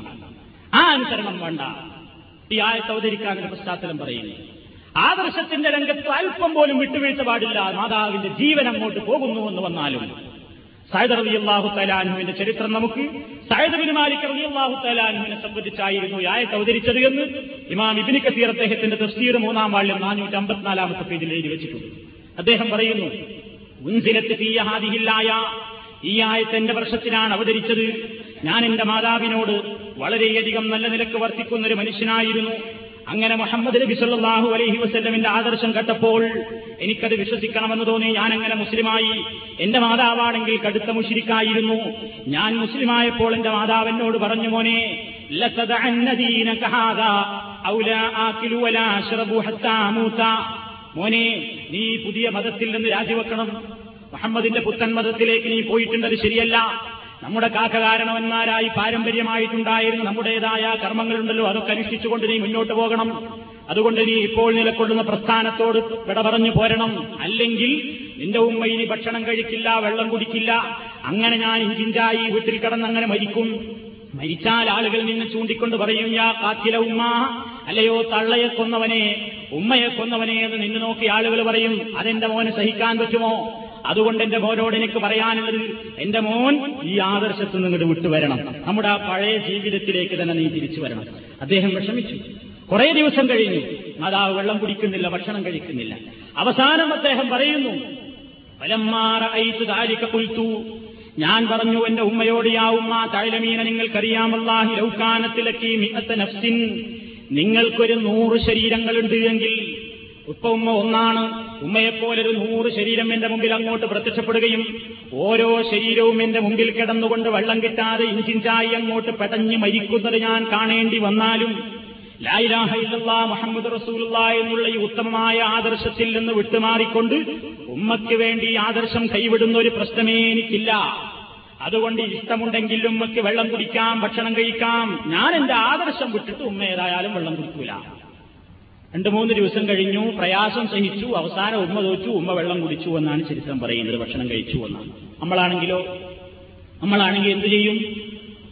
ആ അനുസരണം വേണ്ട. ഈ ആയത്ത് അവതരിക്കാൻ പശ്ചാത്തലം പറയുന്നു. ആദർശത്തിന്റെ രംഗത്ത് അല്പം പോലും വിട്ടുവീഴ്ച പാടില്ല. മാതാവിന്റെ ജീവൻ അങ്ങോട്ട് പോകുന്നു എന്ന് വന്നാലും. സൈദർ അലി അള്ളാഹു തലാനുവിന്റെ ചരിത്രം നമുക്ക് സൈദ് ബിൻ മാലിക് അള്ളാഹു തലാനുവിനെ സംബന്ധിച്ചായിരുന്നു ആയത്ത് അവതരിച്ചത് എന്ന് ഇമാം ഇബിനി കസീർ അദ്ദേഹത്തിന്റെ തഫ്സീർ മൂന്നാം വാള്യം നാനൂറ്റി അമ്പത്തിനാലാമത്തെ പേജിൽ എഴുതി വെച്ചിട്ടുണ്ട്. അദ്ദേഹം പറയുന്നു ഉൻസിലത്ത് തീയഹാദിഹില്ലായ ഈ ആയത്ത് എന്റെ വർഷത്തിലാണ് അവതരിച്ചത്. ഞാൻ എന്റെ മാതാവിനോട് വളരെയധികം നല്ല നിലയ്ക്ക് വർത്തിക്കുന്ന ഒരു മനുഷ്യനായിരുന്നു. അങ്ങനെ മുഹമ്മദ് നബി സല്ലാഹു അലൈഹി വസ്ല്ലമിന്റെ ആദർശം കേട്ടപ്പോൾ എനിക്കത് വിശ്വസിക്കണമെന്ന് തോന്നി. ഞാൻ അങ്ങനെ മുസ്ലിമായി എന്റെ മാതാവാണെങ്കിൽ കടുത്ത മുഷിരിക്കായിരുന്നു. ഞാൻ മുസ്ലിമായപ്പോൾ എന്റെ മാതാവ് എന്നോട് പറഞ്ഞു മോനെ മോനെ നീ പുതിയ മതത്തിൽ നിന്ന് രാജിവെക്കണം. മുഹമ്മദിന്റെ പുത്തൻ മതത്തിലേക്ക് നീ പോയിട്ടുണ്ടത് ശരിയല്ല. നമ്മുടെ കാക്കകാരണവന്മാരായി പാരമ്പര്യമായിട്ടുണ്ടായിരുന്ന നമ്മുടേതായ കർമ്മങ്ങളുണ്ടല്ലോ അതൊക്കെ അനുഷ്ഠിച്ചുകൊണ്ട് നീ മുന്നോട്ട് പോകണം. അതുകൊണ്ട് നീ ഇപ്പോൾ നിലക്കൊള്ളുന്ന പ്രസ്ഥാനത്തോട് വിട പറഞ്ഞു പോരണം. അല്ലെങ്കിൽ നിന്റെ ഉമ്മ ഇനി ഭക്ഷണം കഴിക്കില്ല വെള്ളം കുടിക്കില്ല അങ്ങനെ ഞാൻ ഇഞ്ചിഞ്ചായി വീട്ടിൽ കിടന്നങ്ങനെ മരിക്കും. മരിച്ചാൽ ആളുകൾ നിന്നെ ചൂണ്ടിക്കൊണ്ട് പറയും യാ കാത്തില ഉമ്മ അല്ലയോ തള്ളയെ കൊന്നവനെ ഉമ്മയെ കൊന്നവനെ എന്ന് നിന്നെ നോക്കി ആളുകൾ പറയും അതെന്റെ മോനെ സഹിക്കാൻ പറ്റുമോ? അതുകൊണ്ട് എന്റെ മോനോട് എനിക്ക് പറയാനുള്ളത് എന്റെ മോൻ ഈ ആദർശത്തിൽ നിന്നിട്ട് വിട്ടുവരണം. നമ്മുടെ ആ പഴയ ജീവിതത്തിലേക്ക് തന്നെ നീ തിരിച്ചു വരണം. അദ്ദേഹം വിഷമിച്ചു. കുറെ ദിവസം കഴിഞ്ഞു. മാതാവ് വെള്ളം കുടിക്കുന്നില്ല ഭക്ഷണം കഴിക്കുന്നില്ല. അവസാനം അദ്ദേഹം പറയുന്നു കുൽത്തു ഞാൻ പറഞ്ഞു എന്റെ ഉമ്മയോട് യാ ഉമ്മ തഴലമീന നിങ്ങൾക്കറിയാമല്ലാഹി ലൗക്കാനത്തിലക്കി നഫ്സിൻ. നിങ്ങൾക്കൊരു നൂറ് ശരീരങ്ങളുണ്ട് എങ്കിൽ ഉപ്പ ഉമ്മ ഒന്നാണ്. ഉമ്മയെപ്പോലൊരു നൂറ് ശരീരം എന്റെ മുമ്പിൽ അങ്ങോട്ട് പ്രത്യക്ഷപ്പെടുകയും ഓരോ ശരീരവും എന്റെ മുമ്പിൽ കിടന്നുകൊണ്ട് വെള്ളം കിട്ടാതെ ഇഞ്ചിഞ്ചായി അങ്ങോട്ട് പെടഞ്ഞ് മരിക്കുന്നത് ഞാൻ കാണേണ്ടി വന്നാലും ലായിലാഹ ഇല്ലല്ലാ മുഹമ്മദ് റസൂലുള്ള എന്നുള്ള ഈ ഉത്തമമായ ആദർശത്തിൽ നിന്ന് വിട്ടുമാറിക്കൊണ്ട് ഉമ്മയ്ക്ക് വേണ്ടി ആദർശം കൈവിടുന്ന ഒരു പ്രശ്നമേ എനിക്കില്ല. അതുകൊണ്ട് ഇഷ്ടമുണ്ടെങ്കിൽ ഉമ്മയ്ക്ക് വെള്ളം കുടിക്കാം ഭക്ഷണം കഴിക്കാം. ഞാൻ എന്റെ ആദർശം വിട്ടിട്ട് ഉമ്മ ഏതായാലും വെള്ളം കുടിക്കൂല. രണ്ടു മൂന്ന് ദിവസം കഴിഞ്ഞു പ്രയാസം സഹിച്ചു അവസാനം ഉമ്മ തോച്ചു ഉമ്മ വെള്ളം കുടിച്ചു എന്നാണ് ചരിത്രം പറയുന്നത് ഭക്ഷണം കഴിച്ചു എന്നാണ്. നമ്മളാണെങ്കിലോ? നമ്മളാണെങ്കിൽ എന്തു ചെയ്യും?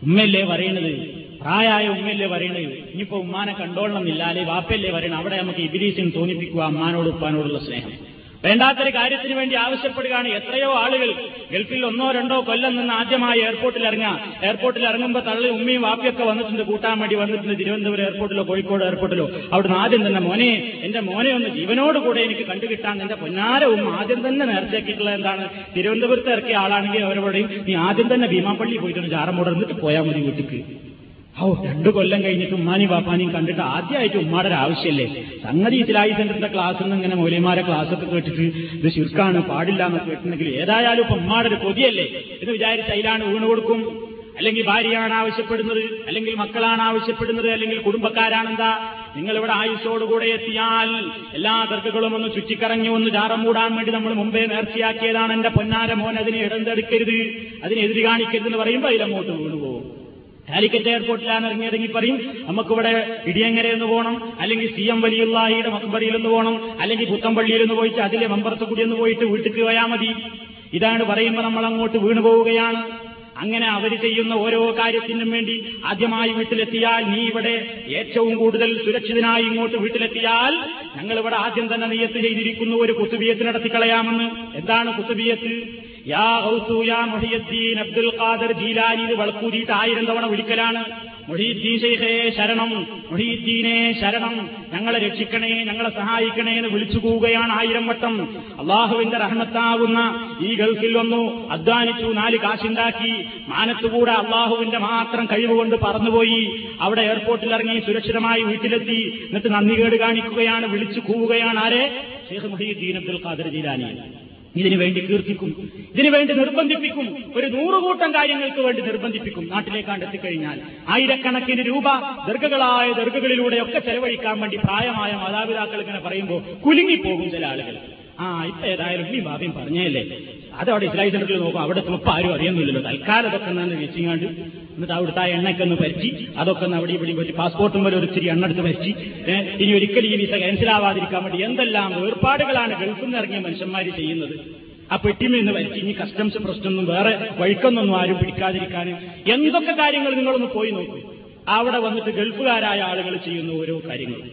ഉമ്മയല്ലേ പറയണത്? പ്രായമായ ഉമ്മയല്ലേ പറയണത്? ഇനിയിപ്പോ ഉമ്മാനെ കണ്ടോളണം ഇല്ലാതെ വാപ്പയല്ലേ പറയണം അവിടെ നമുക്ക് ഇബിലീസിന് തോന്നിപ്പിക്കുക അമ്മാനോട് ഉപ്പാനോടുള്ള സ്നേഹം. വേണ്ടാത്തൊരു കാര്യത്തിന് വേണ്ടി ആവശ്യപ്പെടുകയാണ് എത്രയോ ആളുകൾ. ഗൾഫിൽ ഒന്നോ രണ്ടോ കൊല്ലം നിന്ന് ആദ്യമായി എയർപോർട്ടിൽ ഇറങ്ങുക. എയർപോർട്ടിൽ ഇറങ്ങുമ്പോൾ തള്ളി ഉമ്മയും വാപ്പിയൊക്കെ വന്നിട്ടുണ്ട്. കൂട്ടാൻ വേണ്ടി വന്നിട്ടുണ്ട്. തിരുവനന്തപുരം എയർപോർട്ടിലോ കോഴിക്കോട് എയർപോർട്ടിലോ അവിടുന്ന് ആദ്യം തന്നെ മോനെ എന്റെ മോനെ ഒന്ന് ജീവനോട് കൂടെ എനിക്ക് കണ്ടുകിട്ടാൻ എന്റെ പൊന്നാര ഉമ്മ ആദ്യം തന്നെ നേർച്ചയാക്കിയിട്ടുള്ള എന്താണ്? തിരുവനന്തപുരത്ത് ഇറക്കിയ ആളാണെങ്കിൽ അവരോടെയും നീ ആദ്യം തന്നെ ഭീമാപ്പള്ളി പോയിട്ടുണ്ട് ചാറമോടെ എന്നിട്ട് പോയാൽ മതി വീട്ടിക്ക്. ഓ രണ്ടു കൊല്ലം കഴിഞ്ഞിട്ട് ഉമ്മാനി ബാപ്പാനിയും കണ്ടിട്ട് ആദ്യമായിട്ട് ഉമ്മാടെ ഒരു ആവശ്യമല്ലേ സംഗതി ഇസ്ലായി സെന്ററിന്റെ ക്ലാസ്സിൽ നിന്ന് ഇങ്ങനെ മൗലിമാരെ ക്ലാസ്സൊക്കെ കേട്ടിട്ട് ഇത് ശുർക്കാണ് പാടില്ല എന്ന് കേട്ടിട്ടുണ്ടെങ്കിൽ ഏതായാലും ഇപ്പൊ ഉമ്മാടെ ഒരു കൊതിയല്ലേ? എന്ന് വിചാരിച്ച് അതിലാണ് ഊണ് കൊടുക്കും. അല്ലെങ്കിൽ ഭാര്യയാണ് ആവശ്യപ്പെടുന്നത് അല്ലെങ്കിൽ മക്കളാണ് ആവശ്യപ്പെടുന്നത് അല്ലെങ്കിൽ കുടുംബക്കാരാണെന്താ? നിങ്ങൾ ഇവിടെ ആയുഷോടുകൂടെ എത്തിയാൽ എല്ലാ തർക്കുകളും ഒന്ന് ചുറ്റിക്കറങ്ങി ഒന്ന് ചാറം മൂടാൻ വേണ്ടി നമ്മൾ മുമ്പേ നേർച്ചയാക്കിയതാണ് എന്റെ പൊന്നാര മോൻ. അതിനെ ഇടന്തെടുക്കരുത് അതിനെ എതിര് കാണിക്കരുത് എന്ന് പറയുമ്പോൾ അതിലങ്ങോട്ട് വീണുപോകും. കാലിക്കറ്റ് എയർപോർട്ടിലാണ് ഇറങ്ങിയതെങ്കിൽ പറയും നമുക്കിവിടെ ഇടിയങ്ങരെ ഒന്ന് പോകണം അല്ലെങ്കിൽ സി എം വലിയുള്ളായിയുടെ മക്ബറിയിൽ ഒന്ന് പോകണം അല്ലെങ്കിൽ പുത്തമ്പള്ളിയിൽ ഒന്ന് പോയിട്ട് അതിലെ മമ്പറത്ത് കൂടി ഒന്ന് പോയിട്ട് വീട്ടിൽ പോയാൽ മതി. ഇതാണ് പറയുമ്പോൾ നമ്മൾ അങ്ങോട്ട് വീണു പോവുകയാണ്. അങ്ങനെ അവർ ചെയ്യുന്ന ഓരോ കാര്യത്തിനും വേണ്ടി ആദ്യമായി വീട്ടിലെത്തിയാൽ നീ ഇവിടെ ഏറ്റവും കൂടുതൽ സുരക്ഷിതനായി ഇങ്ങോട്ട് വീട്ടിലെത്തിയാൽ ഞങ്ങൾ ഇവിടെ ആദ്യം തന്നെ നീയത്ത് ചെയ്തിരിക്കുന്നു ഒരു കുത്തുബിയത്ത് നടത്തിക്കളയാമെന്ന്. എന്താണ് കുത്തുബിയത്ത്? യാ യാ അബ്ദുൽ ഖാദർ ജീലാനി ഇത് വളക്കൂതിയിട്ട് ആയിരം തവണ വിളിക്കലാണ്. മൊഹീദ്ദീൻ ഷെയ്ഖേ ശരണം. മൊഹീദ്ദീനെ ശരണം. ഞങ്ങളെ രക്ഷിക്കണേ ഞങ്ങളെ സഹായിക്കണേ എന്ന് വിളിച്ചു പോവുകയാണ് ആയിരം വട്ടം. അള്ളാഹുവിന്റെ റഹ്മത്താവുന്ന ഈ ഗൾഫിൽ വന്നു അധ്വാനിച്ചു നാല് കാശുണ്ടാക്കി. മാനത്തുകൂടെ അള്ളാഹുവിന്റെ മാത്രം കഴിവുകൊണ്ട് പറന്നുപോയി. അവിടെ എയർപോർട്ടിൽ ഇറങ്ങി സുരക്ഷിതമായി വീട്ടിലെത്തി. എന്നിട്ട് നന്ദികേട് കാണിക്കുകയാണ് വിളിച്ചു കൂവുകയാണ് ആരെ? ഷെയ്ഖ് മുഹീദ്ദീൻ അബ്ദുൽ ഖാദർ ജീലാനി. ഇതിനു വേണ്ടി കീർത്തിക്കും. ഇതിനു വേണ്ടി നിർബന്ധിപ്പിക്കും. ഒരു നൂറുകൂട്ടം കാര്യങ്ങൾക്ക് വേണ്ടി നിർബന്ധിപ്പിക്കും. നാട്ടിലേക്കാണ്ട് എത്തിക്കഴിഞ്ഞാൽ ആയിരക്കണക്കിന് രൂപ ദീർഘകളായ ദീർഘകളിലൂടെയൊക്കെ ചെലവഴിക്കാൻ വേണ്ടി പ്രായമായ മാതാപിതാക്കൾ ഇങ്ങനെ പറയുമ്പോൾ കുലുങ്ങിപ്പോകും ചില ആളുകൾ. ആ ഇപ്പൊ ഏതായാലും ഈ ബാബയും പറഞ്ഞല്ലേ? അതവിടെ ഇസ്ലായി സെന്ററിൽ നോക്കും. അവിടെ ഇപ്പൊ ആരും അറിയുന്നില്ലല്ലോ. തൽക്കാലം അതൊക്കെ ഒന്ന് വെച്ചിങ്ങാണ്ട് എന്നിട്ട് അവിടുത്തെ ആ എണ്ണയ്ക്ക് ഒന്ന് പരിച്ച് അതൊക്കെ ഒന്ന് അവിടെ ഇവിടെ പറ്റി പാസ്പോർട്ടും വരെ ഒരു ഇച്ചിരി എണ്ണ എടുത്ത് പറ്റി ഇനി ഒരിക്കലും ഈ വിസ ക്യാൻസലാവാതിരിക്കാൻ വേണ്ടി എന്തെല്ലാം വേർപാടുകളാണ് ഗൾഫിൽ നിന്ന് ഇറങ്ങിയ മനുഷ്യന്മാർ ചെയ്യുന്നത്. ആ പെട്ടിമ എന്ന് വരച്ച്. ഇനി കസ്റ്റംസ് പ്രശ്നമൊന്നും വേറെ വഴിക്കൊന്നൊന്നും ആരും പിടിക്കാതിരിക്കാൻ എന്തൊക്കെ കാര്യങ്ങൾ നിങ്ങളൊന്ന് പോയി നോക്കൂ. അവിടെ വന്നിട്ട് ഗൾഫുകാരായ ആളുകൾ ചെയ്യുന്ന ഓരോ കാര്യങ്ങളും.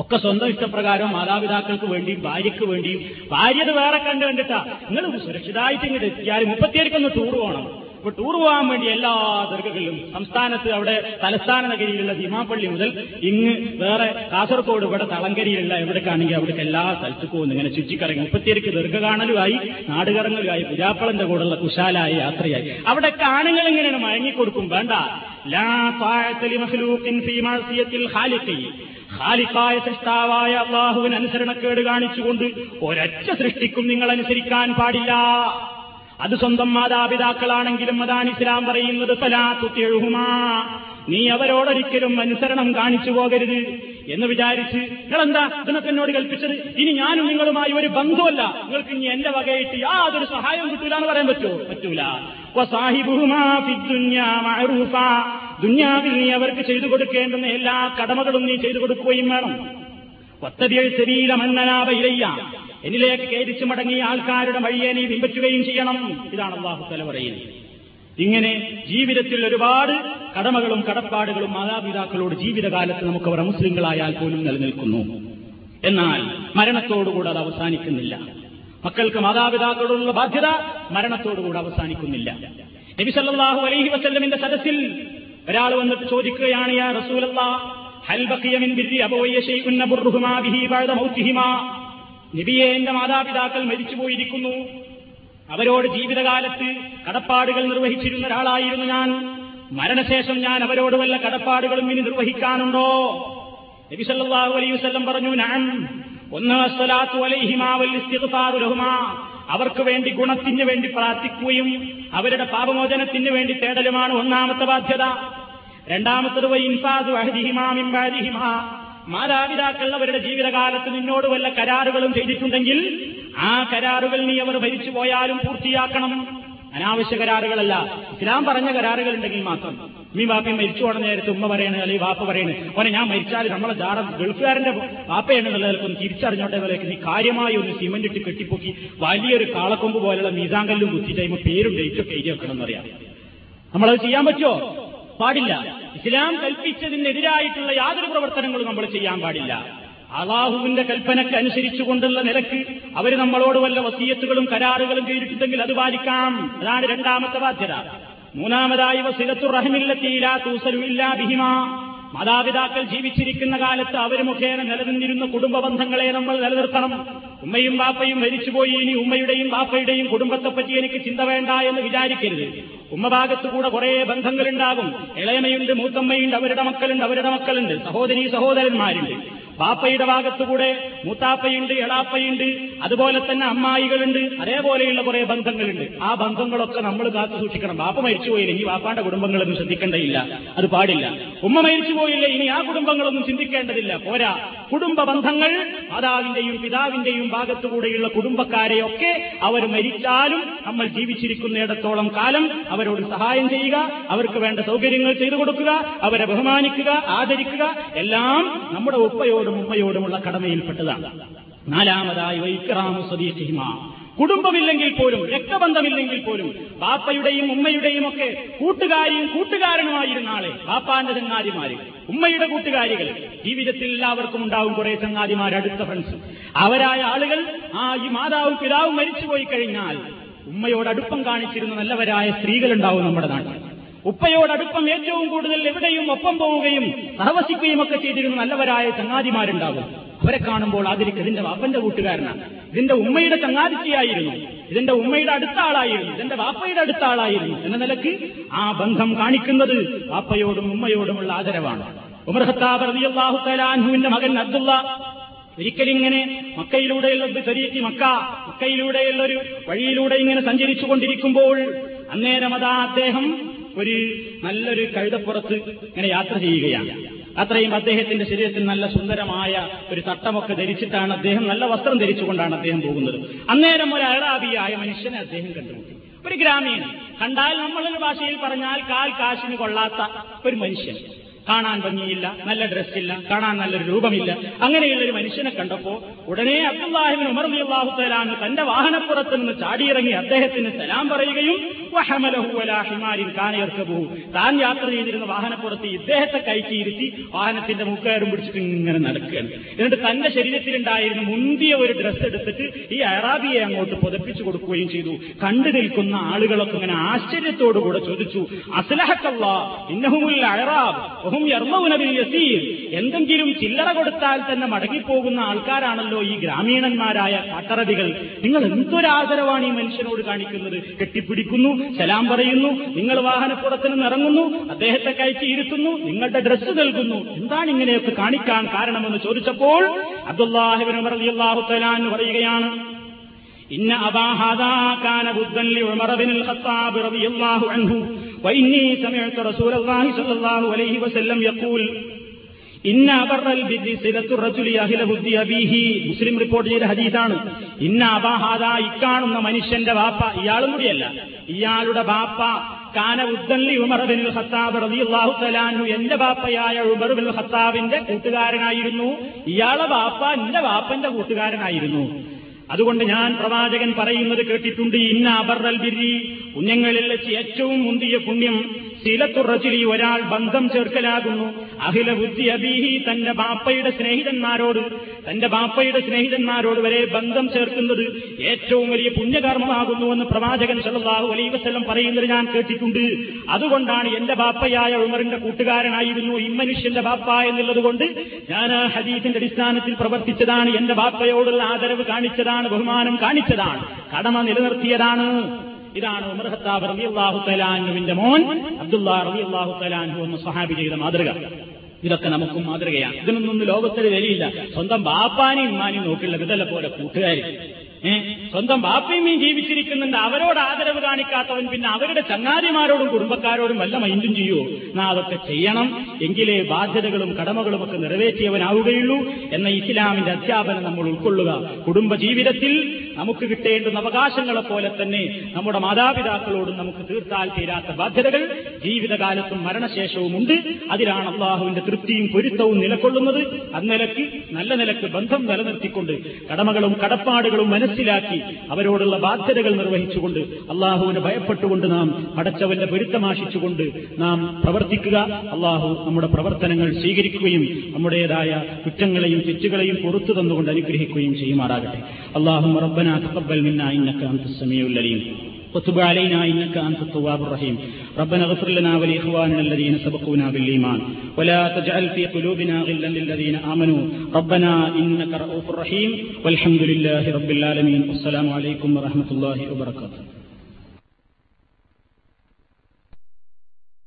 ഒക്കെ സ്വന്തം ഇഷ്ടപ്രകാരം മാതാപിതാക്കൾക്ക് വേണ്ടിയും ഭാര്യയ്ക്ക് വേണ്ടിയും ഭാര്യത് വേറെ കണ്ടു കണ്ടിട്ടാ നിങ്ങൾ സുരക്ഷിതമായിട്ട് ഇങ്ങോട്ട് എത്തിയാൽ മുപ്പത്തിയേക്കൊന്ന് ടൂർ പോകണം അപ്പൊ ടൂർ പോകാൻ വേണ്ടി എല്ലാ ദർഗകളിലും സംസ്ഥാനത്ത് അവിടെ തലസ്ഥാന നഗരിയിലുള്ള ഭീമാപ്പള്ളി മുതൽ ഇങ്ങ് വേറെ കാസർഗോഡ് ഇവിടെ തളങ്കരിയിലുള്ള എവിടേക്കാണെങ്കിൽ അവിടേക്ക് എല്ലാ സ്ഥലത്ത് പോകുന്നു. ഇങ്ങനെ ചുറ്റിക്കറങ്ങി മുപ്പത്തിയേക്ക് ദീർഘ കാണലുമായി നാടുകറങ്ങലുമായി പുരാപ്പളന്റെ കൂടെയുള്ള കുശാലായ യാത്രയായി. അവിടെയൊക്കെ ആണുങ്ങൾ ഇങ്ങനെയാണ് മയങ്ങിക്കൊടുക്കും. വേണ്ട. ലാ ഖാലിഖായ സൃഷ്ടാവായ അള്ളാഹുവിന് അനുസരണക്കേട് കാണിച്ചുകൊണ്ട് ഒരൊറ്റ സൃഷ്ടിക്കും നിങ്ങൾ അനുസരിക്കാൻ പാടില്ല. അത് സ്വന്തം മാതാപിതാക്കളാണെങ്കിലും അതാണ് ഇസ്ലാം പറയുന്നത്. ഫലാത്തുത്തിഴുമാ നീ അവരോടൊരിക്കലും അനുസരണം കാണിച്ചു പോകരുത് എന്ന് വിചാരിച്ച് നിങ്ങളെന്താ ഇതിനൊക്കെ എന്നോട് കൽപ്പിച്ചത്? ഇനി ഞാനും നിങ്ങളുമായി ഒരു ബന്ധമല്ല നിങ്ങൾക്ക് ഇനി എന്റെ വകയിട്ട് യാതൊരു സഹായവും കിട്ടൂല എന്ന് പറയാൻ പറ്റുമോ? പറ്റൂല. ദുന്യാവിൽ നീ അവർക്ക് ചെയ്തു കൊടുക്കേണ്ടുന്ന എല്ലാ കടമകളും നീ ചെയ്തു കൊടുക്കുകയും വേണം. ഒത്തതിയൽ ഇലയ്യ. എന്നിലേക്ക് കയറ്റിച്ചു മടങ്ങിയ ആൾക്കാരുടെ വഴിയെ നീ പിൻപറ്റുകയും ചെയ്യണം. ഇതാണ് അള്ളാഹു തല പറയുന്നത്. ഇങ്ങനെ ജീവിതത്തിൽ ഒരുപാട് കടമകളും കടപ്പാടുകളും മാതാപിതാക്കളോട് ജീവിതകാലത്ത് നമുക്ക് അവർ മുസ്ലിങ്ങളായാൽ പോലും നിലനിൽക്കുന്നു. എന്നാൽ മരണത്തോടുകൂടെ അത് അവസാനിക്കുന്നില്ല. മക്കൾക്ക് മാതാപിതാക്കളോടുള്ള ബാധ്യത മരണത്തോടുകൂടെ അവസാനിക്കുന്നില്ല. നബി സല്ലല്ലാഹു അലൈഹി വസല്ലമിന്റെ സദസ്സിൽ ഒരാൾ വന്നിട്ട് ചോദിക്കുകയാണ് യാ റസൂലല്ല ഹൽ ബഖിയ മിൻ ബിർരി അബവയ്യ ശൈഉൻ നബുർഹുമാ ബിഹി ബഅദ മൗതിഹിമാ നബിയെ എന്റെ മാതാപിതാക്കൾ മരിച്ചുപോയിരിക്കുന്നു അവരോട് ജീവിതകാലത്ത് കടപ്പാടുകൾ നിർവഹിച്ചിരുന്ന ഒരാളായിരുന്നു ഞാൻ. മരണശേഷം ഞാൻ അവരോട് വല്ല കടപ്പാടുകളും ഇനി നിർവഹിക്കാനുണ്ടോ? നബി സല്ലല്ലാഹു അലൈഹി വസല്ലം പറഞ്ഞു ഞാൻ ഒന്ന് അസ്സലാത്തു അലൈഹിമാ വൽ അവർക്ക് വേണ്ടി ഗുണത്തിന് വേണ്ടി പ്രാർത്ഥിക്കുകയും അവരുടെ പാപമോചനത്തിന് വേണ്ടി തേടലുമാണ് ഒന്നാമത്തെ ബാധ്യത. രണ്ടാമത്തത് ഇൻഫാദു അഹദിഹിമാമിൻ ബാദിഹിമാ. മാതാപിതാക്കൾ അവരുടെ ജീവിതകാലത്ത് നിന്നോട് വല്ല കരാറുകളും ചെയ്തിട്ടുണ്ടെങ്കിൽ ആ കരാറുകൾ നീ അവർ ഭരിച്ചു പോയാലും പൂർത്തിയാക്കണം. അനാവശ്യ കരാറുകളല്ല. ഇസ്ലാം പറഞ്ഞ കരാറുകൾ ഉണ്ടെങ്കിൽ മാത്രം. ഉമ്മി വാപ്പയും മരിച്ചു പോണ നേരത്തെ ഉമ്മ പറയണേ അല്ലെങ്കിൽ വാപ്പ പറയണേ. ഓനെ ഞാൻ മരിച്ചാൽ നമ്മളെ ജാറ ഗൾഫുകാരന്റെ വാപ്പയാണ് നിലക്കൊന്ന് തിരിച്ചറിഞ്ഞോട്ടെ പോലെ നീ കാര്യമായി ഒന്ന് സിമന്റ് ഇട്ട് കെട്ടിപ്പൊക്കി വലിയൊരു കാളക്കൊമ്പ് പോലുള്ള മീസാങ്കല്ലും കുത്തിയിട്ട് അതിന് പേരും ഡേറ്റൊക്കെ എഴുതി വെക്കണം എന്നറിയാം. നമ്മളത് ചെയ്യാൻ പറ്റുമോ പാടില്ല. ഇസ്ലാം കൽപ്പിച്ചതിനെതിരായിട്ടുള്ള യാതൊരു പ്രവർത്തനങ്ങളും നമ്മൾ ചെയ്യാൻ പാടില്ല. അള്ളാഹുവിന്റെ കൽപ്പനയ്ക്ക് അനുസരിച്ചുകൊണ്ടുള്ള നിലയ്ക്ക് അവർ നമ്മളോട് വല്ല വസീയത്തുകളും കരാറുകളും ചെയ്തിട്ടുണ്ടെങ്കിൽ അത് പാലിക്കാം. അതാണ് രണ്ടാമത്തെ ബാധ്യത. മൂന്നാമതായി വസിലത്തു റഹമില്ലത്തിയിലാ തൂസലുമില്ലാ ബിഹിമാ. മാതാപിതാക്കൾ ജീവിച്ചിരിക്കുന്ന കാലത്ത് അവർ മുഖേന നിലനിന്നിരുന്ന കുടുംബ ബന്ധങ്ങളെ നമ്മൾ നിലനിർത്തണം. ഉമ്മയും ബാപ്പയും മരിച്ചുപോയി ഇനി ഉമ്മയുടെയും ബാപ്പയുടെയും കുടുംബത്തെപ്പറ്റി എനിക്ക് ചിന്ത വേണ്ട എന്ന് വിചാരിക്കരുത്. ഉമ്മ ഭാഗത്തുകൂടെ കുറെ ബന്ധങ്ങളുണ്ടാകും. ഇളയമയുണ്ട് മൂത്തമ്മയുണ്ട് അവരുടെ മക്കളുണ്ട് അവരുടെ മക്കളുണ്ട് സഹോദരി സഹോദരന്മാരുണ്ട്. ബാപ്പയുടെ ഭാഗത്തുകൂടെ മൂത്താപ്പയുണ്ട് എളാപ്പയുണ്ട് അതുപോലെ തന്നെ അമ്മായികളുണ്ട് അതേപോലെയുള്ള കുറെ ബന്ധങ്ങളുണ്ട്. ആ ബന്ധങ്ങളൊക്കെ നമ്മൾ കാത്തു സൂക്ഷിക്കണം. ബാപ്പ മരിച്ചുപോയില്ല ഇനി ബാപ്പാന്റെ കുടുംബങ്ങളൊന്നും ചിന്തിക്കേണ്ടതില്ല അത് പാടില്ല. ഉമ്മ മരിച്ചുപോയില്ല ഇനി ആ കുടുംബങ്ങളൊന്നും ചിന്തിക്കേണ്ടതില്ല. പോരാ. കുടുംബ ബന്ധങ്ങൾ മാതാവിന്റെയും പിതാവിന്റെയും ഭാഗത്തുകൂടെയുള്ള കുടുംബക്കാരെയൊക്കെ അവർ മരിച്ചാലും നമ്മൾ ജീവിച്ചിരിക്കുന്നിടത്തോളം കാലം അവരോട് സഹായം ചെയ്യുക അവർക്ക് വേണ്ട സൗകര്യങ്ങൾ ചെയ്തു കൊടുക്കുക അവരെ ബഹുമാനിക്കുക ആദരിക്കുക. എല്ലാം നമ്മുടെ ഉപ്പയോടും ഉമ്മയോടുമുള്ള കടമയിൽപ്പെട്ടതാണ്. നാലാമതായി വൈക്രാമു സ്വദീസിഹിമ കുടുംബമില്ലെങ്കിൽ പോലും രക്തബന്ധമില്ലെങ്കിൽ പോലും ബാപ്പയുടെയും ഉമ്മയുടെയും ഒക്കെ കൂട്ടുകാരിയും കൂട്ടുകാരനുമായിരുന്ന ആളെ ബാപ്പാന്റെ ചങ്ങാതിമാര്. ഉമ്മയുടെ കൂട്ടുകാരികൾ. ജീവിതത്തിൽ എല്ലാവർക്കും ഉണ്ടാവും കുറെ ചങ്ങാതിമാർ അടുത്ത ഫ്രണ്ട്സ് അവരായ ആളുകൾ ആ ഈ മാതാവും പിതാവും മരിച്ചുപോയി കഴിഞ്ഞാൽ ഉമ്മയോട് അടുപ്പം കാണിച്ചിരുന്ന നല്ലവരായ സ്ത്രീകളുണ്ടാവും നമ്മുടെ നാട്ടിൽ. ഉപ്പയോടടുപ്പം ഏറ്റവും കൂടുതൽ എവിടെയും ഒപ്പം പോവുകയും സഹവസിക്കുകയും ഒക്കെ ചെയ്തിരുന്ന നല്ലവരായ ചങ്ങാതിമാരുണ്ടാകും. അവരെ കാണുമ്പോൾ ആദരിക്ക് ഇതിന്റെ വാപ്പന്റെ കൂട്ടുകാരനാണ്. ഇതിന്റെ ഉമ്മയുടെ ചങ്ങാതിച്ചിയായിരുന്നു. ഇതിന്റെ ഉമ്മയുടെ അടുത്ത ആളായിരുന്നു ഇതിന്റെ വാപ്പയുടെ അടുത്ത ആളായിരുന്നു എന്ന നിലയ്ക്ക് ആ ബന്ധം കാണിക്കുന്നത് വാപ്പയോടും ഉമ്മയോടുമുള്ള ആദരവാണ്. ഉമർ മകൻ അബ്ദുള്ള ഒരിക്കലിങ്ങനെ മക്കയിലൂടെയുള്ള ശരീരത്തി മക്ക മക്കയിലൂടെയുള്ളൊരു വഴിയിലൂടെ ഇങ്ങനെ സഞ്ചരിച്ചു കൊണ്ടിരിക്കുമ്പോൾ അന്നേരം അതാ അദ്ദേഹം ഒരു നല്ലൊരു കഴുതപ്പുറത്ത് ഇങ്ങനെ യാത്ര ചെയ്യുകയാണ്. അത്രയും അദ്ദേഹത്തിന്റെ ശരീരത്തിൽ നല്ല സുന്ദരമായ ഒരു തട്ടമൊക്കെ ധരിച്ചിട്ടാണ് അദ്ദേഹം നല്ല വസ്ത്രം ധരിച്ചുകൊണ്ടാണ് അദ്ദേഹം പോകുന്നത്. അന്നേരം ഒരു അഴാബിയായ മനുഷ്യനെ അദ്ദേഹം കണ്ടുമുട്ടി. ഒരു ഗ്രാമീണൻ. കണ്ടാൽ നമ്മളുടെ ഭാഷയിൽ പറഞ്ഞാൽ കാൽ കാശിന് കൊള്ളാത്ത ഒരു മനുഷ്യൻ. കാണാൻ ഭംഗിയില്ല നല്ല ഡ്രസ്സില്ല കാണാൻ നല്ലൊരു രൂപമില്ല. അങ്ങനെയുള്ള ഒരു മനുഷ്യനെ കണ്ടപ്പോ ഉടനെ അബ്ദുല്ലാഹിബിൻ ഉമർ അള്ളാഹു തലാന്ന് തന്റെ വാഹനപ്പുറത്ത് നിന്ന് ചാടിയിറങ്ങി അദ്ദേഹത്തിന് സലാം പറയുകയും താൻ യാത്ര ചെയ്തിരുന്ന വാഹനപ്പുറത്ത് ഇദ്ദേഹത്തെ കയറ്റിയിരുത്തി വാഹനത്തിന്റെ മുക്കയറും പിടിച്ചിട്ട് ഇങ്ങനെ നടക്കുകയാണ്. എന്നിട്ട് തന്റെ ശരീരത്തിലുണ്ടായിരുന്ന മുന്തിയ ഒരു ഡ്രസ്സ് എടുത്തിട്ട് ഈ അറാബിയെ അങ്ങോട്ട് പുതപ്പിച്ചു കൊടുക്കുകയും ചെയ്തു. കണ്ടു നിൽക്കുന്ന ആളുകളൊക്കെ ഇങ്ങനെ ആശ്ചര്യത്തോടുകൂടെ ചോദിച്ചു യസീർ. എന്തെങ്കിലും ചില്ലറ കൊടുത്താൽ തന്നെ മടങ്ങിപ്പോകുന്ന ആൾക്കാരാണല്ലോ ഈ ഗ്രാമീണന്മാരായ കാട്ടറബികൾ നിങ്ങൾ എന്തൊരാദരവാണ് ഈ മനുഷ്യനോട് കാണിക്കുന്നത്? കെട്ടിപ്പിടിക്കുന്നു? സലാം പറയുന്നു നിങ്ങൾ വാഹനപ്പുറത്തിൽ നിന്ന് ഇറങ്ങുന്നു അദ്ദേഹത്തെ കയറ്റി ഇരുത്തുന്നു നിങ്ങളുടെ ഡ്രസ്സ് നൽകുന്നു. എന്താണ് ഇങ്ങനെയൊക്കെ കാണിക്കാൻ കാരണമെന്ന് ചോദിച്ചപ്പോൾ അബ്ദുല്ലാഹിബിൻ അള്ളാഹു പറയുകയാണ് ഇന്ന അബാഹാദാകാന ബുദ്ധൻ ഉമറബിൻ ഖത്താബ് റളിയല്ലാഹു അൻഹു വഇന്നി സമിഅ്തു റസൂലല്ലാഹി സ്വല്ലല്ലാഹു അലൈഹി വസല്ലം യഖൂൽ ഇന്ന മുസ്ലിം റിപ്പോർട്ട് ചെയ്ത ഹദീസാണ്. ഇന്ന അബാഹാദ ഇക്കാണുന്ന മനുഷ്യന്റെ ബാപ്പ ഇയാളും കൂടിയല്ല. ഇയാളുടെ ബാപ്പ കാന ഉദ്ദല്ലി ഉമർ ബിൻ ഖത്താബ് റളിയല്ലാഹു തആലാഹു എന്റെ ബാപ്പയായ ഉമർ ബിൻ ഖത്താബിന്റെ കൂട്ടുകാരനായിരുന്നു. ഇയാളെ ബാപ്പ എന്റെ ബാപ്പന്റെ കൂട്ടുകാരനായിരുന്നു. അതുകൊണ്ട് ഞാൻ പ്രവാചകൻ പറയുന്നത് കേട്ടിട്ടുണ്ട്. ഇന്ന അബറൽ ബിരി പുണ്യങ്ങളിൽ വെച്ച് ഏറ്റവും മുന്തിയ പുണ്യം ശീലത്തുറച്ചിലി ഒരാൾ ബന്ധം ചേർക്കലാകുന്നു. അഖില ബുദ്ധി അബീഹി തന്റെ ബാപ്പയുടെ സ്നേഹിതന്മാരോട് തന്റെ ബാപ്പയുടെ സ്നേഹിതന്മാരോട് വരെ ബന്ധം ചേർക്കുന്നത് ഏറ്റവും വലിയ പുണ്യകർമ്മമാകുന്നുവെന്ന് പ്രവാചകൻ സല്ലല്ലാഹു അലൈഹി വസല്ലം പറയുന്നത് ഞാൻ കേട്ടിട്ടുണ്ട്. അതുകൊണ്ടാണ് എന്റെ ബാപ്പയായ ഉമറിന്റെ കൂട്ടുകാരനായിരുന്നു ഈ മനുഷ്യന്റെ ബാപ്പ എന്നുള്ളതുകൊണ്ട് ഞാൻ ആ ഹദീസിന്റെ അടിസ്ഥാനത്തിൽ പ്രവർത്തിച്ചതാണ്. എന്റെ ബാപ്പയോടുള്ള ആദരവ് കാണിച്ചതാണ് ബഹുമാനം കാണിച്ചതാണ്. കടമ നിലനിർത്തിയതാണ്. ഇതാണ് ഉമർ ഖത്താബ് റളിയല്ലാഹു തലാൻഹുവിന്റെ മോൻ അബ്ദുല്ലാ റളിയല്ലാഹു തലാൻഹു എന്ന് സഹാബി ചെയ്ത മാതൃക. ഇതൊക്കെ നമുക്കും മാതൃകയാണ്. ഇതിനൊന്നും ലോകത്തിൽ വിലയില്ല. സ്വന്തം ബാപ്പാനെയും ഉമ്മാനെയും നോക്കിയുള്ള ഇതല്ല പോലെ കൂട്ടുകാരി. സ്വന്തം ബാപ്പയും ജീവിച്ചിരിക്കുന്നുണ്ട്. അവരോട് ആദരവ് കാണിക്കാത്തവൻ പിന്നെ അവരുടെ ചങ്ങാതിമാരോടും കുടുംബക്കാരോടും വല്ല മൈൻഡും ചെയ്യുമോ നാ അതൊക്കെ ചെയ്യണം. എങ്കിലേ ബാധ്യതകളും കടമകളും ഒക്കെ നിറവേറ്റിയവനാവുകയുള്ളൂ എന്ന ഇസ്ലാമിന്റെ അധ്യാപനം നമ്മൾ ഉൾക്കൊള്ളുക. കുടുംബ ജീവിതത്തിൽ നമുക്ക് കിട്ടേണ്ടുന്ന അവകാശങ്ങളെ പോലെ തന്നെ നമ്മുടെ മാതാപിതാക്കളോടും നമുക്ക് തീർത്താൽ തീരാത്ത ബാധ്യതകൾ ജീവിതകാലത്തും മരണശേഷവും ഉണ്ട്. അതിലാണ് അള്ളാഹുവിന്റെ തൃപ്തിയും പൊരുത്തവും നിലകൊള്ളുന്നത്. അന്നിലക്ക് നല്ല നിലയ്ക്ക് ബന്ധം നിലനിർത്തിക്കൊണ്ട് കടമകളും കടപ്പാടുകളും മനസ്സിലാക്കി അവരോടുള്ള ബാധ്യതകൾ നിർവഹിച്ചുകൊണ്ട് അള്ളാഹുവിനെ ഭയപ്പെട്ടുകൊണ്ട് നാം പടച്ചവന്റെ പൊരുത്തമാശിച്ചുകൊണ്ട് നാം പ്രവർത്തിക്കുക. അള്ളാഹു നമ്മുടെ പ്രവർത്തനങ്ങൾ സ്വീകരിക്കുകയും നമ്മുടേതായ കുറ്റങ്ങളെയും തെറ്റുകളെയും പുറത്തു തന്നുകൊണ്ട് അനുഗ്രഹിക്കുകയും ചെയ്യുമാറാകട്ടെ. അള്ളാഹു റബ്ബന തഖബ്ബൽ മിന്ന ഇന്നക അലീം. وتب علينا إنك أنت التواب الرحيم. ربنا اغفر لنا ولإخواننا الذين سبقونا بالإيمان. ولا تجعل في قلوبنا غلا للذين آمنوا. ربنا إنك رؤوف رحيم. والحمد لله رب العالمين. والسلام عليكم ورحمة الله وبركاته.